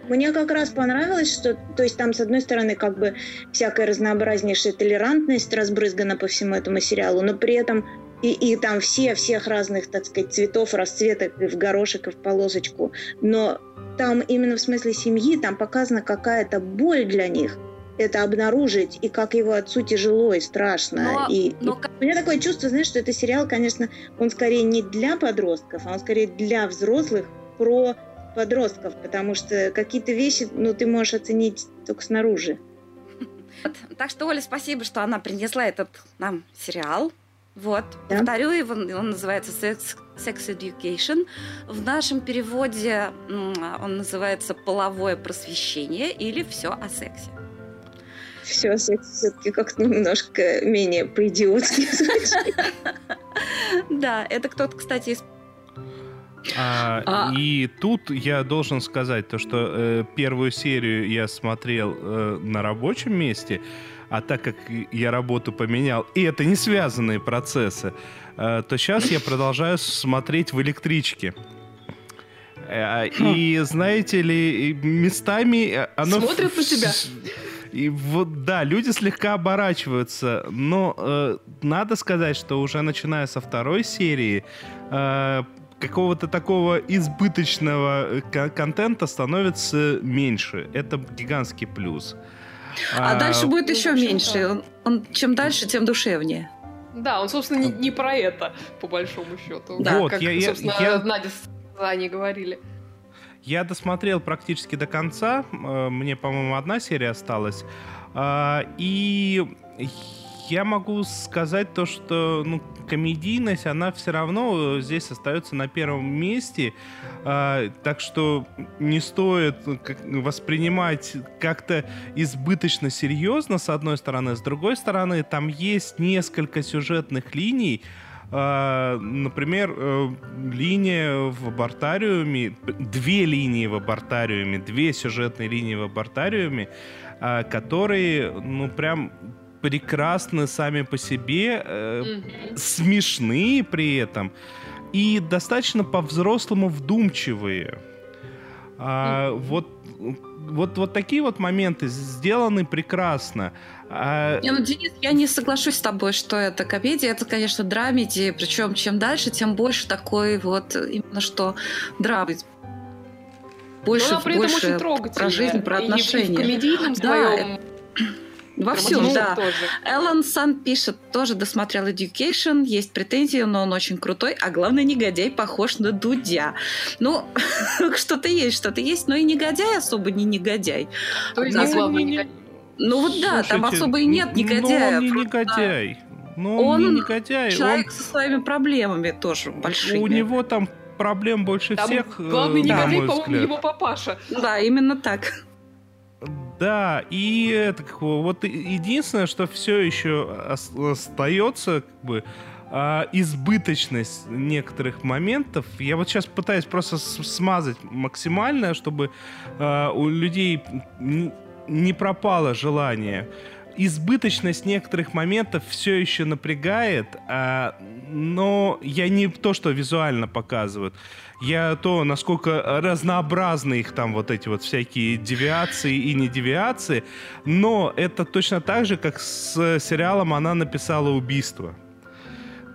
мне как раз понравилось, что, то есть там, с одной стороны, как бы всякая разнообразнейшая толерантность разбрызгана по всему этому сериалу, но при этом и, и там все, всех разных, так сказать, цветов, расцветок, и в горошек, и в полосочку. Но там именно в смысле семьи, там показана какая-то боль для них – это обнаружить, и как его отцу тяжело и страшно. Но, и, но... и у меня такое чувство, знаешь, что это сериал, конечно, он скорее не для подростков, а он скорее для взрослых про подростков, потому что какие-то вещи, ну, ты можешь оценить только снаружи. Так что, Оля, спасибо, что она принесла этот нам сериал. Вот, Да. повторю его, он называется Sex, Sex Education. В нашем переводе он называется Половое просвещение или Все о сексе. Все все-таки как-то немножко менее по-идиотски звучит. Да, это кто-то, кстати, из А, А- И тут я должен сказать то, что э, первую серию я смотрел э, на рабочем месте, а так как я работу поменял, и это не связанные процессы, э, то сейчас я продолжаю смотреть в электричке. Э, И знаете ли, местами э, оно... Смотрят на тебя. И вот, да, люди слегка оборачиваются, но э, надо сказать, что уже начиная со второй серии э, какого-то такого избыточного э, кон- контента становится меньше. Это гигантский плюс. А, дальше будет ну, еще меньше. Он, он чем дальше, тем душевнее. Да, он, собственно, не, не про это, по большому счету. Да. Вот, как, я- я- собственно, я- Надя с Аней говорили. Я досмотрел практически до конца. Э, Мне, по-моему, одна серия осталась. А, И я могу сказать то, что ну, комедийность, она все равно э, здесь остается на первом месте. А, Так что не стоит э, воспринимать как-то избыточно серьезно, с одной стороны. С другой стороны, там есть несколько сюжетных линий, а, Например, э, линия в абортариуме, две линии в абортариуме, две сюжетные линии в абортариуме, а, которые, ну, прям прекрасны сами по себе, э, смешные при этом и достаточно по-взрослому вдумчивые. А, вот, вот, вот такие вот моменты сделаны прекрасно. А, Не, ну, Денис, я не соглашусь с тобой, что это комедия. Это, конечно, драмеди. Причем чем дальше, тем больше такой вот именно что драмы. Больше, Но она при этом больше очень про жизнь, про в- И в, отношения. комедийном Да, своем Во всем, да. тоже. Эллен Сан пишет, тоже досмотрел Education, есть претензии, но он очень крутой, а главный негодяй похож на Дудя. Ну, что-то есть, что-то есть, но и негодяй особо не негодяй. То есть Да, не главный не- негодяй. Ну вот да, там особо и нет ну, негодяя. он не просто негодяй. Но он, Он не негодяй. Человек со своими проблемами тоже он, большими. у него там проблем больше Там всех, э, главный на негодяй, мой по-моему, его папаша. Да, именно так. Да, и бы, вот единственное, что все еще ос- остается, как бы, а, избыточность некоторых моментов. Я вот сейчас пытаюсь просто смазать максимально, чтобы а, у людей не пропало желание. Избыточность некоторых моментов все еще напрягает, а, но я не то, что визуально показывают. Я то, насколько разнообразны их там вот эти вот всякие девиации и не девиации, но это точно так же, как с сериалом «Она написала убийство».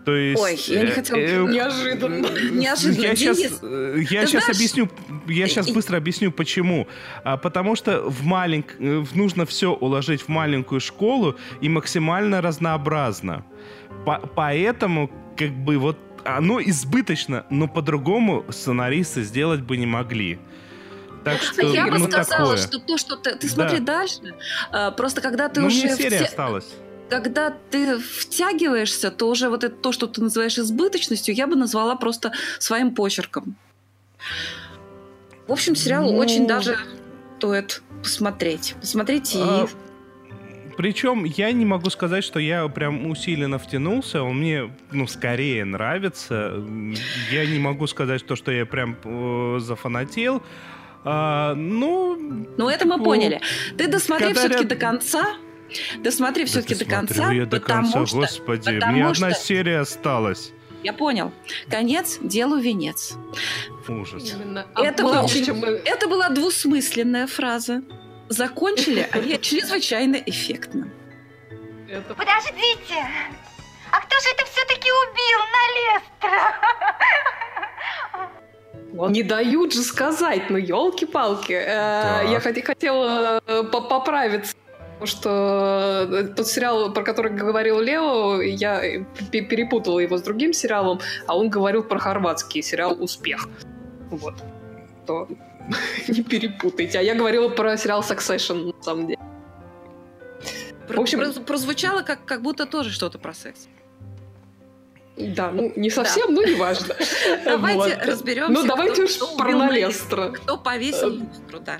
То есть... Ой, я не э, хотела- э, Неожиданно. Неожиданно. я Денис, сейчас, я сейчас знаешь- объясню, я сейчас быстро объясню, почему. А, потому что в маленьк, э, нужно все уложить в маленькую школу и максимально разнообразно. По- поэтому, как бы, вот оно избыточно, но по-другому сценаристы сделать бы не могли. Так что, я бы ну, сказала, такое. что то, что ты, ты смотри Да. дальше, э, просто когда ты Ну, уже мне серия втя- осталась. когда ты втягиваешься, то уже вот это то, что ты называешь избыточностью, я бы назвала просто своим почерком. В общем, сериал Ну, очень даже стоит посмотреть. Посмотрите А, и Причем я не могу сказать, что я прям усиленно втянулся. Он мне, ну, скорее нравится. Я не могу сказать то, что я прям э, зафанател. А, ну, Ну, это мы поняли. Ты досмотри когда все-таки ряд- до конца. Досмотри все-таки до Досмотрю конца, я до конца, что господи, потому мне одна что- серия осталась. я понял. Конец делу венец. Ужас. Именно. Это А мы- Это была двусмысленная фраза. Закончили они чрезвычайно эффектно. это Подождите! А кто же это все-таки убил на Не дают же сказать, ну елки-палки. Так. Я хот- хотела э, по- поправиться. Потому что э, тот сериал, про который говорил Лео, я э, пе- перепутала его с другим сериалом, а он говорил про хорватский сериал «Успех». Вот. То не перепутайте. А я говорила про сериал «Succession», на самом деле. В общем- общем, прозвучало как, как будто тоже что-то про секс. Да, ну не совсем, но не важно. Давайте разберемся. Ну давайте уж про Налестра. Кто повесил люстру, да.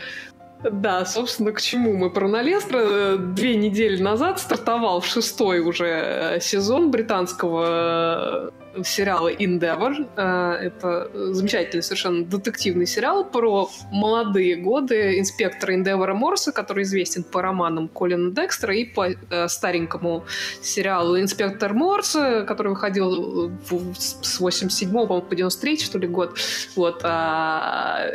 Да, собственно, к чему мы про Налестра. Две недели назад стартовал шестой уже э, сезон британского э, сериала Endeavor. Э, это замечательный совершенно детективный сериал про молодые годы инспектора Endeavor Морса, который известен по романам Колина Декстера и по старенькому сериалу «Инспектор Морс», который выходил с 87 по 93 что ли, год. Вот. А,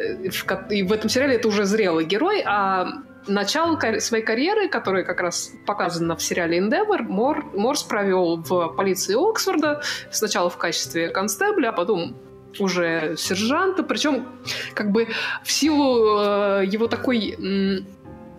и в этом сериале это уже зрелый герой, а начало своей карьеры, которая как раз показана в сериале Endeavor, Мор, Морс провел в полиции Оксфорда, сначала в качестве констебля, а потом уже сержанта, причем как бы в силу э, его такой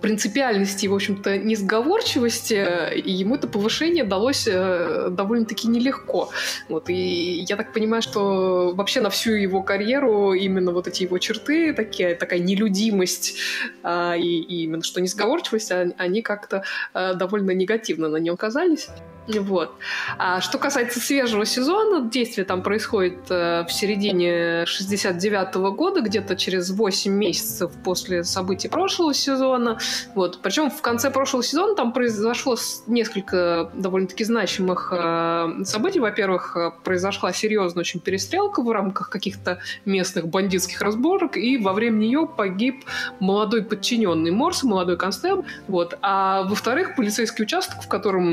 принципиальности и, в общем-то, несговорчивости, и ему это повышение далось э, довольно-таки нелегко. Вот, и я так понимаю, что вообще на всю его карьеру именно вот эти его черты, такие, такая нелюдимость а, и, и именно что несговорчивость, они как-то а, довольно негативно на нем казались. Вот. А что касается свежего сезона, действие там происходит э, в середине 69 -го года, где-то через 8 месяцев после событий прошлого сезона. Вот. Причем в конце прошлого сезона там произошло несколько довольно-таки значимых э, событий. Во-первых, э, произошла серьезная очень перестрелка в рамках каких-то местных бандитских разборок, и во время нее погиб молодой подчиненный Морс, молодой констеб. Вот. А во-вторых, полицейский участок, в котором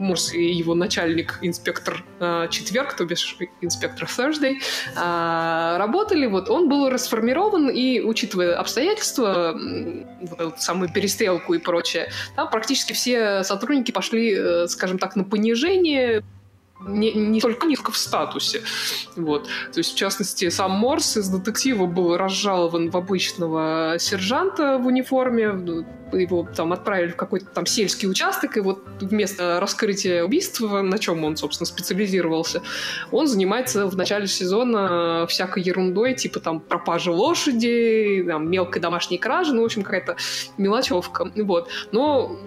Морс и его начальник, инспектор э, Четверг, то бишь инспектор Thursday, э, работали, вот он был расформирован, и, учитывая обстоятельства, вот самую перестрелку и прочее, там практически все сотрудники пошли, э, скажем так, на понижение, не, не только низко в статусе. Вот. То есть, в частности, сам Морс из детектива был разжалован в обычного сержанта в униформе. Ну, его там отправили в какой-то там сельский участок, и вот вместо раскрытия убийства, на чем он, собственно, специализировался, он занимается в начале сезона всякой ерундой, типа там пропажи лошади, там, мелкой домашней кражи, ну, в общем, какая-то мелочевка. Вот. Но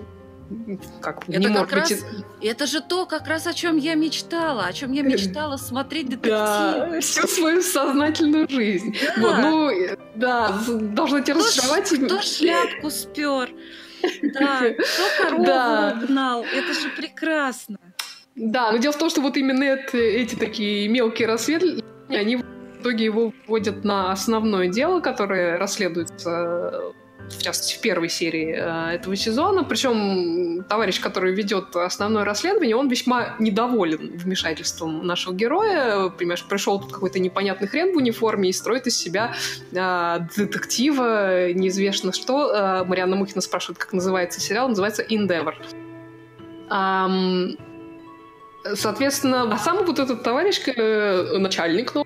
как это не как раз, быть... Это же то, как раз о чем я мечтала, о чем я мечтала смотреть детектив. Да, всю свою сознательную жизнь. Да. Вот, ну, да, должна тебя кто разочаровать. Кто шляпку спер? Да, кто корову да. угнал? Это же прекрасно. Да, но дело в том, что вот именно это, эти такие мелкие расследования, они в итоге его вводят на основное дело, которое расследуется в частности, в первой серии э, этого сезона. Причем товарищ, который ведет основное расследование, он весьма недоволен вмешательством нашего героя. Понимаешь, пришел тут какой-то непонятный хрен в униформе и строит из себя э, детектива, неизвестно что. Э, Марианна Мухина спрашивает, как называется сериал. Называется «Endeavor». Соответственно, а сам вот этот товарищ, э, начальник, ну,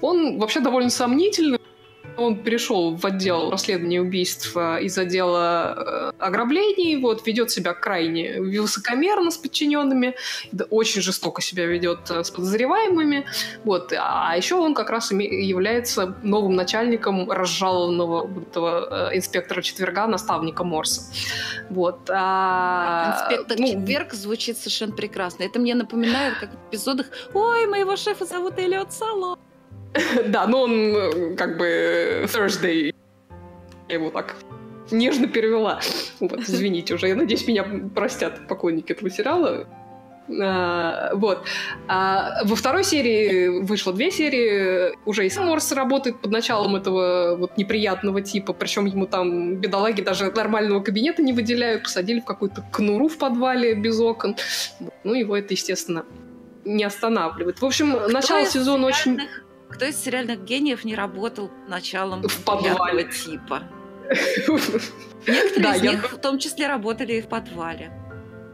он вообще довольно сомнительный, он перешел в отдел расследования убийств э, из отдела э, ограблений, вот, ведет себя крайне высокомерно с подчиненными, очень жестоко себя ведет э, с подозреваемыми, вот, а еще он как раз является новым начальником разжалованного этого инспектора четверга, наставника Морса. Вот. А, Инспектор ну, Четверг звучит совершенно прекрасно. Это мне напоминает, как в эпизодах «Ой, моего шефа зовут Эллиот Сало». Да, но он э, как бы Thursday. Я его так нежно перевела. Вот, извините уже. Я надеюсь, меня простят поклонники этого сериала. А, вот. А во второй серии вышло две серии. Уже и Морс работает под началом этого вот неприятного типа. Причем ему там бедолаги даже нормального кабинета не выделяют. Посадили в какую-то кнуру в подвале без окон. Ну, его это, естественно, не останавливает. В общем, Кто начало сезона очень кто из сериальных гениев не работал началом в подвале типа? Некоторые да, из я... них в том числе работали и в подвале.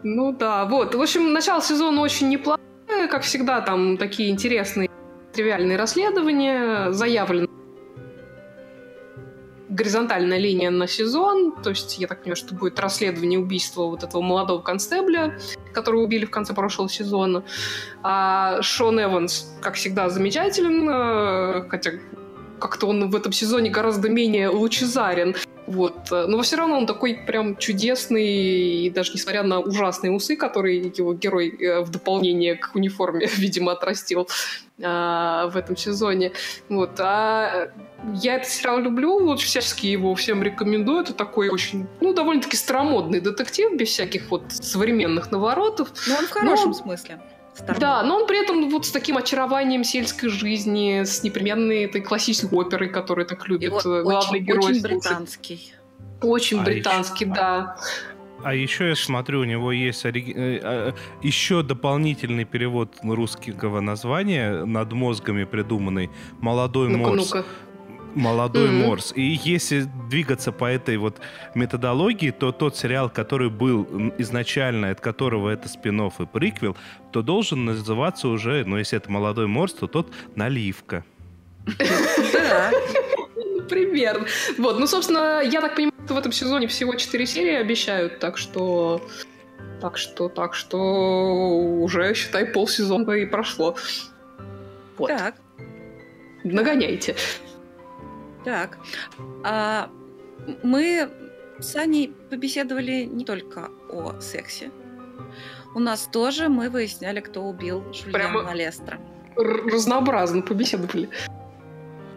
Ну да, вот. В общем, начало сезона очень неплохое, как всегда, там такие интересные тривиальные расследования, заявлены горизонтальная линия на сезон, то есть я так понимаю, что будет расследование убийства вот этого молодого констебля, которого убили в конце прошлого сезона. А Шон Эванс, как всегда, замечателен, хотя как-то он в этом сезоне гораздо менее лучезарен. Вот. Но все равно он такой прям чудесный, и даже несмотря на ужасные усы, которые его герой э, в дополнение к униформе, видимо, отрастил в этом сезоне. Вот. А я этот сериал люблю, вот всячески его всем рекомендую. Это такой очень, ну, довольно-таки старомодный детектив, без всяких вот современных наворотов. Но он в хорошем но... смысле. Старбол. Да, но он при этом вот с таким очарованием сельской жизни, с непременной этой классической оперой, которую так любит вот главный очень, герой. Очень британский. Очень а британский, еще... да. А еще я смотрю, у него есть ори... Э, а, еще дополнительный перевод русского названия над мозгами придуманный «Молодой ну Морс». Ну-ка молодой mm-hmm. Морс. И если двигаться по этой вот методологии, то тот сериал, который был изначально, от которого это спин и приквел, то должен называться уже, ну, если это молодой Морс, то тот наливка. Примерно. Вот, ну, собственно, я так понимаю, что в этом сезоне всего 4 серии обещают, так что... Так что, так что уже, считай, полсезона и прошло. Вот. Так. Нагоняйте. Так, а мы с Аней побеседовали не только о сексе. У нас тоже мы выясняли, кто убил Жульяна Лестера. Разнообразно побеседовали.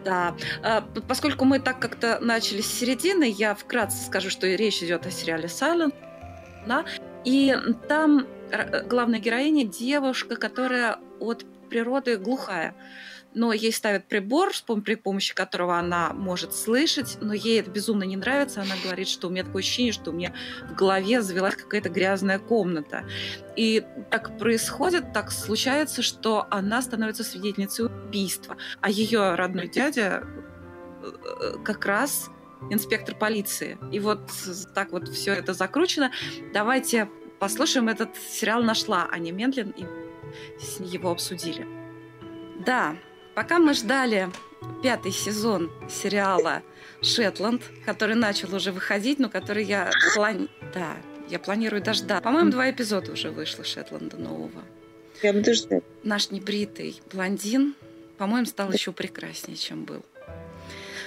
Да, а, поскольку мы так как-то начали с середины, я вкратце скажу, что речь идет о сериале Silent. Да? И там главная героиня девушка, которая от природы глухая но ей ставят прибор, при помощи которого она может слышать, но ей это безумно не нравится. Она говорит, что у меня такое ощущение, что у меня в голове завелась какая-то грязная комната. И так происходит, так случается, что она становится свидетельницей убийства. А ее родной дядя э, как раз инспектор полиции. И вот так вот все это закручено. Давайте послушаем этот сериал «Нашла» Аня Мендлин и его обсудили. Да, Пока мы ждали пятый сезон сериала «Шетланд», который начал уже выходить, но который я плани... Да, я планирую дождаться. По-моему, два эпизода уже вышло «Шетланда» нового. Я буду ждать. Наш небритый блондин, по-моему, стал еще прекраснее, чем был.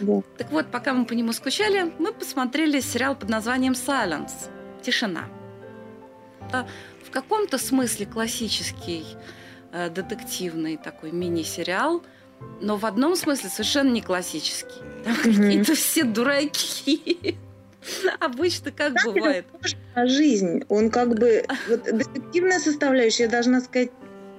Да. Так вот, пока мы по нему скучали, мы посмотрели сериал под названием «Silence» – «Тишина». Это в каком-то смысле классический э, детективный такой мини-сериал – но в одном смысле совершенно не классический. Там mm-hmm. какие-то все дураки. Обычно как так бывает. А жизнь, он как бы... Вот детективная составляющая, я должна сказать,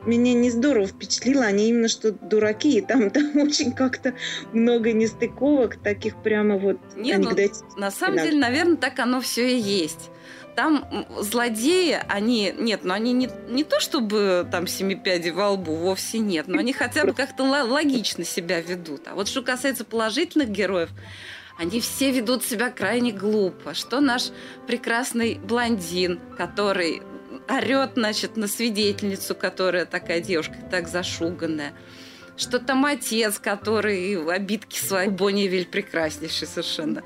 меня не здорово впечатлила, они именно что дураки, и там, там очень как-то много нестыковок, таких прямо вот не, ну, На самом деле, наверное, так оно все и есть. Там злодеи, они, нет, но ну, они не, не то чтобы там семипяди во лбу, вовсе нет, но они хотя бы как-то логично себя ведут. А вот что касается положительных героев, они все ведут себя крайне глупо. Что наш прекрасный блондин, который орет, значит, на свидетельницу, которая такая девушка, так зашуганная что там отец, который обидки свои, Бонневиль прекраснейший совершенно,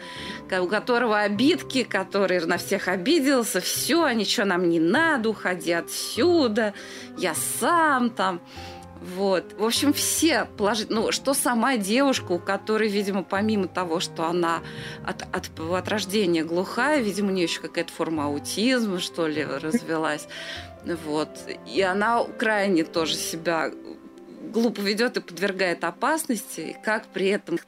у которого обидки, который на всех обиделся, все, ничего нам не надо, уходи отсюда, я сам там. Вот. В общем, все положительные. Ну, что сама девушка, у которой, видимо, помимо того, что она от, от, от рождения глухая, видимо, у нее еще какая-то форма аутизма, что ли, развелась. Вот. И она крайне тоже себя глупо ведет и подвергает опасности, как при этом...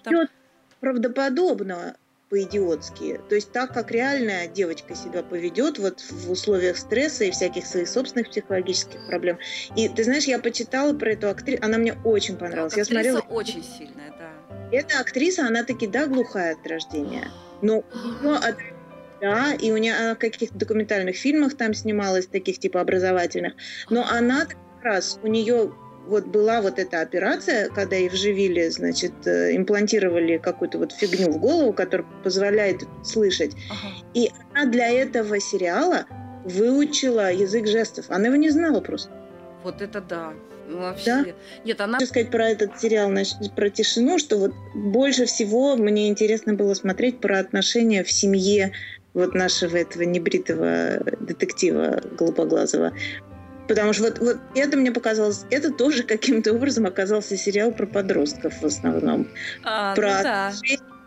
Правдоподобно по-идиотски. То есть так, как реальная девочка себя поведет вот в условиях стресса и всяких своих собственных психологических проблем. И ты знаешь, я почитала про эту актрису, она мне очень понравилась. Да, я смотрела... очень сильная, да. Эта актриса, она таки, да, глухая от рождения. Но ну, от да, и у нее она в каких-то документальных фильмах там снималась, таких типа образовательных. Но она как раз, у нее вот была вот эта операция, когда ей вживили, значит, э, имплантировали какую-то вот фигню в голову, которая позволяет слышать. Ага. И она для этого сериала выучила язык жестов. Она его не знала просто. Вот это да. Ну, вообще. Да? Нет, она... Хочу сказать про этот сериал, про тишину, что вот больше всего мне интересно было смотреть про отношения в семье вот нашего этого небритого детектива голубоглазого. Потому что вот, вот это мне показалось, это тоже каким-то образом оказался сериал про подростков в основном. А, про ну да.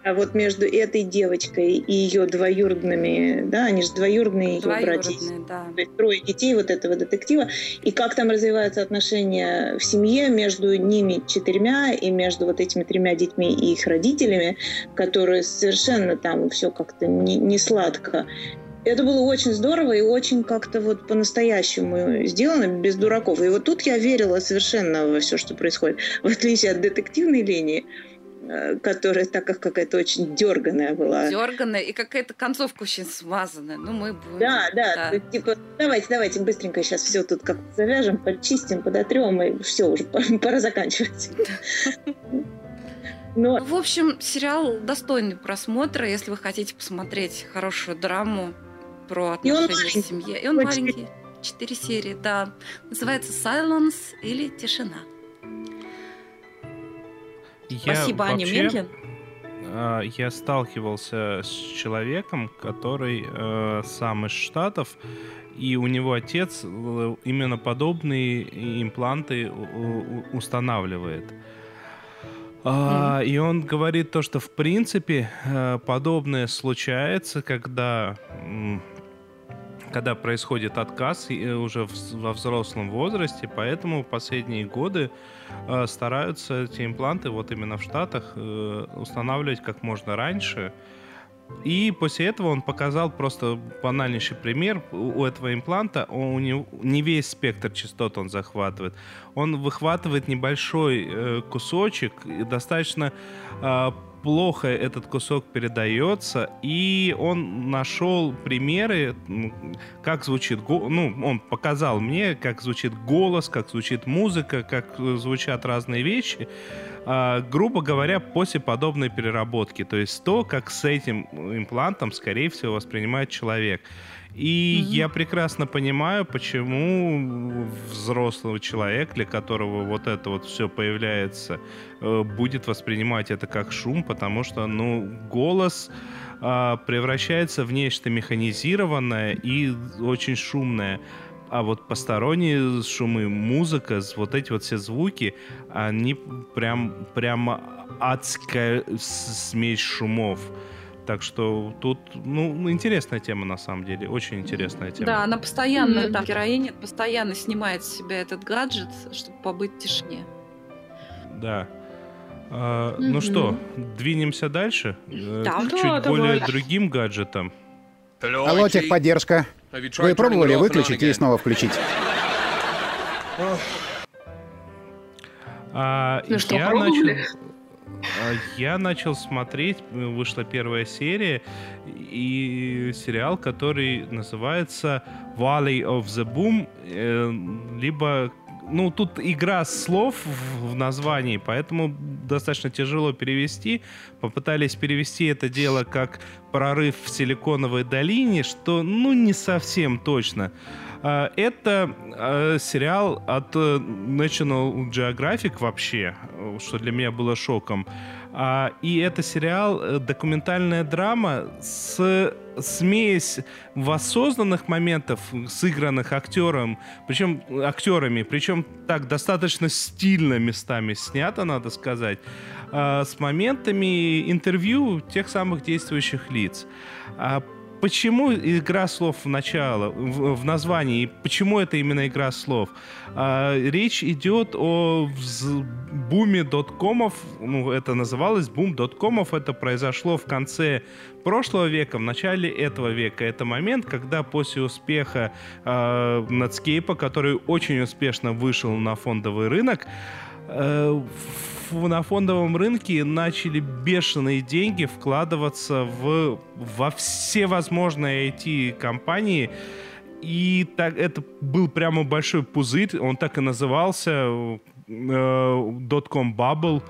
А вот между этой девочкой и ее двоюродными, да, они же двоюродные ее братья. Да. Трое детей вот этого детектива. И как там развиваются отношения в семье между ними четырьмя и между вот этими тремя детьми и их родителями, которые совершенно там все как-то не, не сладко. Это было очень здорово и очень как-то вот по-настоящему сделано, без дураков. И вот тут я верила совершенно во все, что происходит. В отличие от детективной линии, э, которая такая какая-то очень дерганая была. Дерганая и какая-то концовка очень смазанная. Ну, мы будем... Да, да, да. типа, давайте, давайте быстренько сейчас все тут как завяжем, подчистим, подотрем, и все, уже пора заканчивать. Но... В общем, сериал достойный просмотра, если вы хотите посмотреть хорошую драму про отношения в семье. И он маленький. Четыре серии, да. Называется Silence или Тишина. Я Спасибо, Аня Мендлин. Я сталкивался с человеком, который э, сам из Штатов, и у него отец э, именно подобные импланты устанавливает. Mm-hmm. И он говорит то, что в принципе э, подобное случается, когда когда происходит отказ э, уже во взрослом возрасте, поэтому последние годы э, стараются эти импланты вот именно в Штатах э, устанавливать как можно раньше. И после этого он показал просто банальнейший пример. У этого импланта у него не весь спектр частот он захватывает. Он выхватывает небольшой кусочек, достаточно плохо этот кусок передается, и он нашел примеры, как звучит, ну, он показал мне, как звучит голос, как звучит музыка, как звучат разные вещи, а, грубо говоря, после подобной переработки. То есть то, как с этим имплантом, скорее всего, воспринимает человек. И mm-hmm. я прекрасно понимаю, почему взрослый человек, для которого вот это вот все появляется, э, будет воспринимать это как шум, потому что, ну, голос а, превращается в нечто механизированное и очень шумное. А вот посторонние шумы, музыка, вот эти вот все звуки, они прям, прямо адская смесь шумов. Так что тут, ну, интересная тема на самом деле, очень интересная тема. Да, она постоянно, mm-hmm. там, героиня постоянно снимает с себя этот гаджет, чтобы побыть в тишине. Да. А, mm-hmm. Ну что, двинемся дальше? Э, да, Чуть да, более давай. другим гаджетом. Алло, техподдержка. Вы пробовали выключить и снова включить? А, ну что, я пробовали? начал... А, я начал смотреть, вышла первая серия, и сериал, который называется Valley of the Boom, э, либо ну, тут игра слов в названии, поэтому достаточно тяжело перевести. Попытались перевести это дело как прорыв в Силиконовой долине, что, ну, не совсем точно. А, это а, сериал от э, National Geographic вообще, что для меня было шоком. А, и это сериал э, документальная драма с смесь воссозданных моментов, сыгранных актером, причем актерами, причем так достаточно стильно местами снято, надо сказать, с моментами интервью тех самых действующих лиц. Почему игра слов в начало, в, в названии, почему это именно игра слов? А, речь идет о буме доткомов, ну, это называлось бум доткомов, это произошло в конце прошлого века, в начале этого века. Это момент, когда после успеха э, Netscape, который очень успешно вышел на фондовый рынок, э, на фондовом рынке начали бешеные деньги вкладываться в, во все возможные IT-компании. И так, это был прямо большой пузырь, он так и назывался, э, Dotcom Bubble,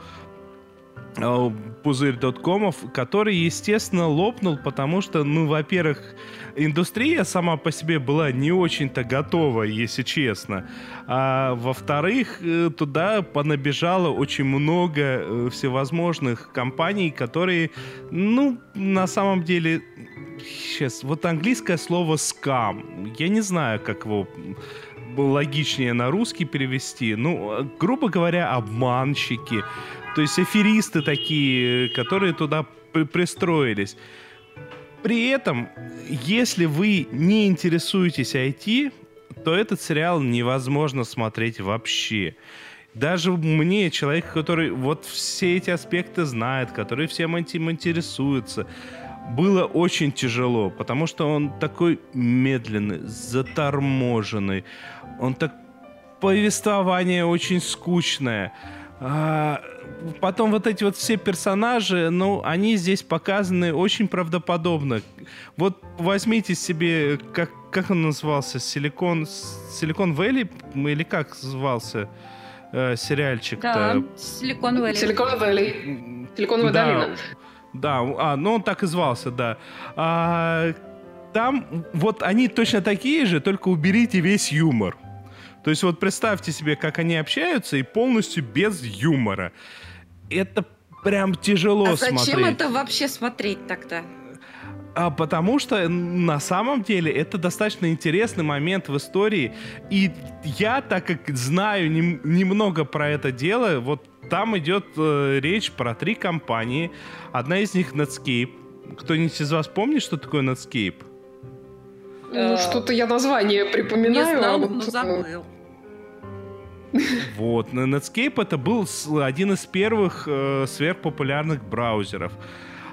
пузырь доткомов, который, естественно, лопнул, потому что, ну, во-первых, индустрия сама по себе была не очень-то готова, если честно. А во-вторых, э, туда понабежало очень много э, всевозможных компаний, которые, ну, на самом деле, сейчас, вот английское слово «скам», я не знаю, как его логичнее на русский перевести. Ну, грубо говоря, обманщики. То есть аферисты такие, которые туда при пристроились. При этом, если вы не интересуетесь IT, то этот сериал невозможно смотреть вообще. Даже мне, человек, который вот все эти аспекты знает, который всем этим интересуется, было очень тяжело, потому что он такой медленный, заторможенный, он так повествование очень скучное. А, потом вот эти вот все персонажи, ну, они здесь показаны очень правдоподобно. Вот возьмите себе, как, как он назывался, Силикон, Силикон Вэлли, или как звался э, сериальчик-то? Да, Силикон Вэлли. Силикон Вэлли. Силиконовая Да. долина. Да, а, ну он так и звался, да. А, там вот они точно такие же, только уберите весь юмор. То есть вот представьте себе, как они общаются и полностью без юмора. Это прям тяжело А зачем смотреть. это вообще смотреть тогда? А потому что на самом деле это достаточно интересный момент в истории. И я, так как знаю нем- немного про это дело, вот там идет э, речь про три компании. Одна из них Netscape. Кто-нибудь из вас помнит, что такое Netscape? Ну, что-то я название Не припоминаю. а знал, но э, забыл. Вот, Netscape это был один из первых э, сверхпопулярных браузеров.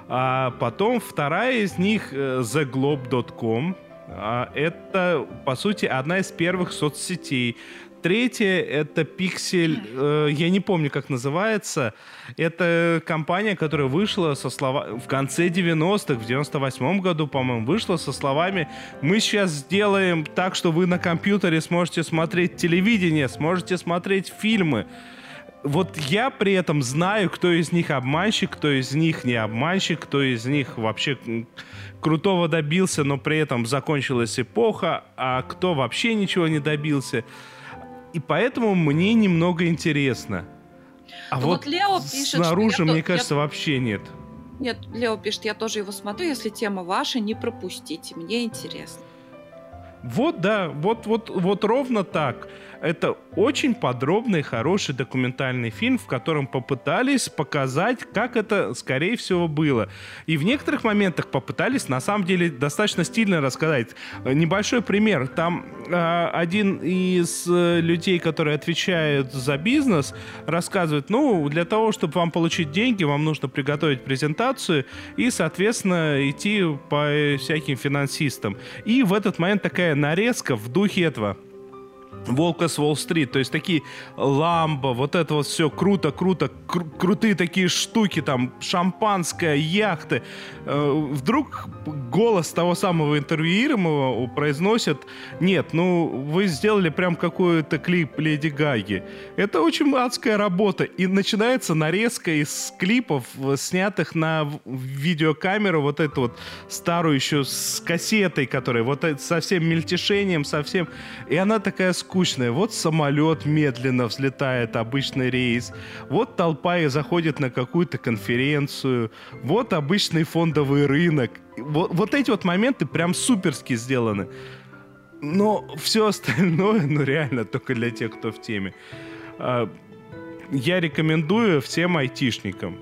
А потом вторая из них э, theglobe.com. А, это, по сути, одна из первых соцсетей. Третья это Pixel, э, я не помню, как называется. Это компания, которая вышла со слова в конце 90-х, в 98 году, по-моему, вышла со словами «Мы сейчас сделаем так, что вы на компьютере сможете смотреть телевидение, сможете смотреть фильмы». Вот я при этом знаю, кто из них обманщик, кто из них не обманщик, кто из них вообще крутого добился, но при этом закончилась эпоха, а кто вообще ничего не добился. И поэтому мне немного интересно. А Ну вот, вот Лео пишет, что снаружи, я то- мне я- кажется, вообще нет. Нет, Лео пишет, я тоже его смотрю, если тема ваша, не пропустите, мне интересно. Вот, да, вот, вот, вот ровно так. Это очень подробный, хороший документальный фильм, в котором попытались показать, как это, скорее всего, было. И в некоторых моментах попытались, на самом деле, достаточно стильно рассказать. Небольшой пример. Там э, один из э, людей, которые отвечают за бизнес, рассказывает, ну, для того, чтобы вам получить деньги, вам нужно приготовить презентацию и, соответственно, идти по всяким финансистам. И в этот момент такая нарезка в духе этого Волка с Уолл-стрит, то есть такие ламбо, вот это вот все круто, круто, кру- крутые такие штуки, там шампанское, яхты. Э, вдруг голос того самого интервьюируемого произносит, нет, ну вы сделали прям какой-то клип Леди Гаги. Это очень адская работа. И начинается нарезка из клипов, э, снятых на видеокамеру, вот эту вот старую еще с кассетой, которая вот это со всем мельтешением, со всем... И она такая скучная. Вот самолет медленно взлетает, обычный рейс. Вот толпа и заходит на какую-то конференцию. Вот обычный фондовый рынок. Вот, вот эти вот моменты прям суперски сделаны. Но все остальное, ну реально, только для тех, кто в теме. А, Я рекомендую всем айтишникам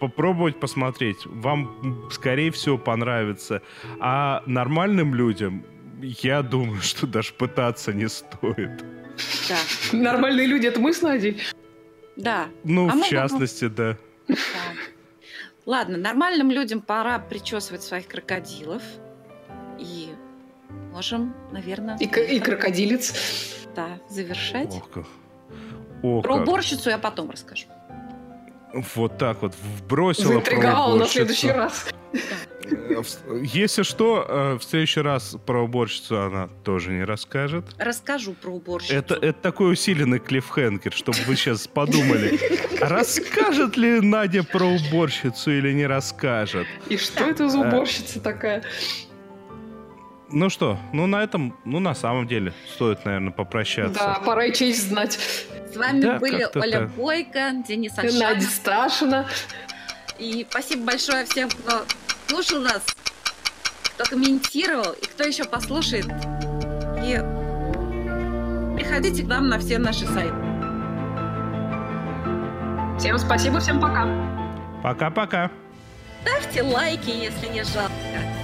попробовать посмотреть. Вам, скорее всего, понравится. А нормальным людям, я думаю, что даже пытаться не стоит. Да, Нормальные люди, это мы с Надей. да, Ну, А в частности, да. да. Ладно, нормальным людям пора причесывать своих крокодилов. И можем, наверное, И, к- и крокодилец. да, завершать. Ох, как. О, Про как. уборщицу я потом расскажу. Вот так вот вбросила Заинтриговал на следующий раз. В- Если что, э, в следующий раз про уборщицу она тоже не расскажет. Расскажу про уборщицу. Это, это такой усиленный клиффхенгер, чтобы вы сейчас подумали, расскажет ли Надя про уборщицу или не расскажет. И что это за уборщица такая? Ну что, ну на этом, ну на самом деле, стоит, наверное, попрощаться. Да, пора и честь знать. С вами Да, были Оля так. Бойко, Денис Надя Альшан. Сташина. И спасибо большое всем, кто слушал нас, кто комментировал и кто еще послушает. И приходите к нам на все наши сайты. Всем спасибо, всем пока. Пока-пока. Ставьте лайки, если не жалко.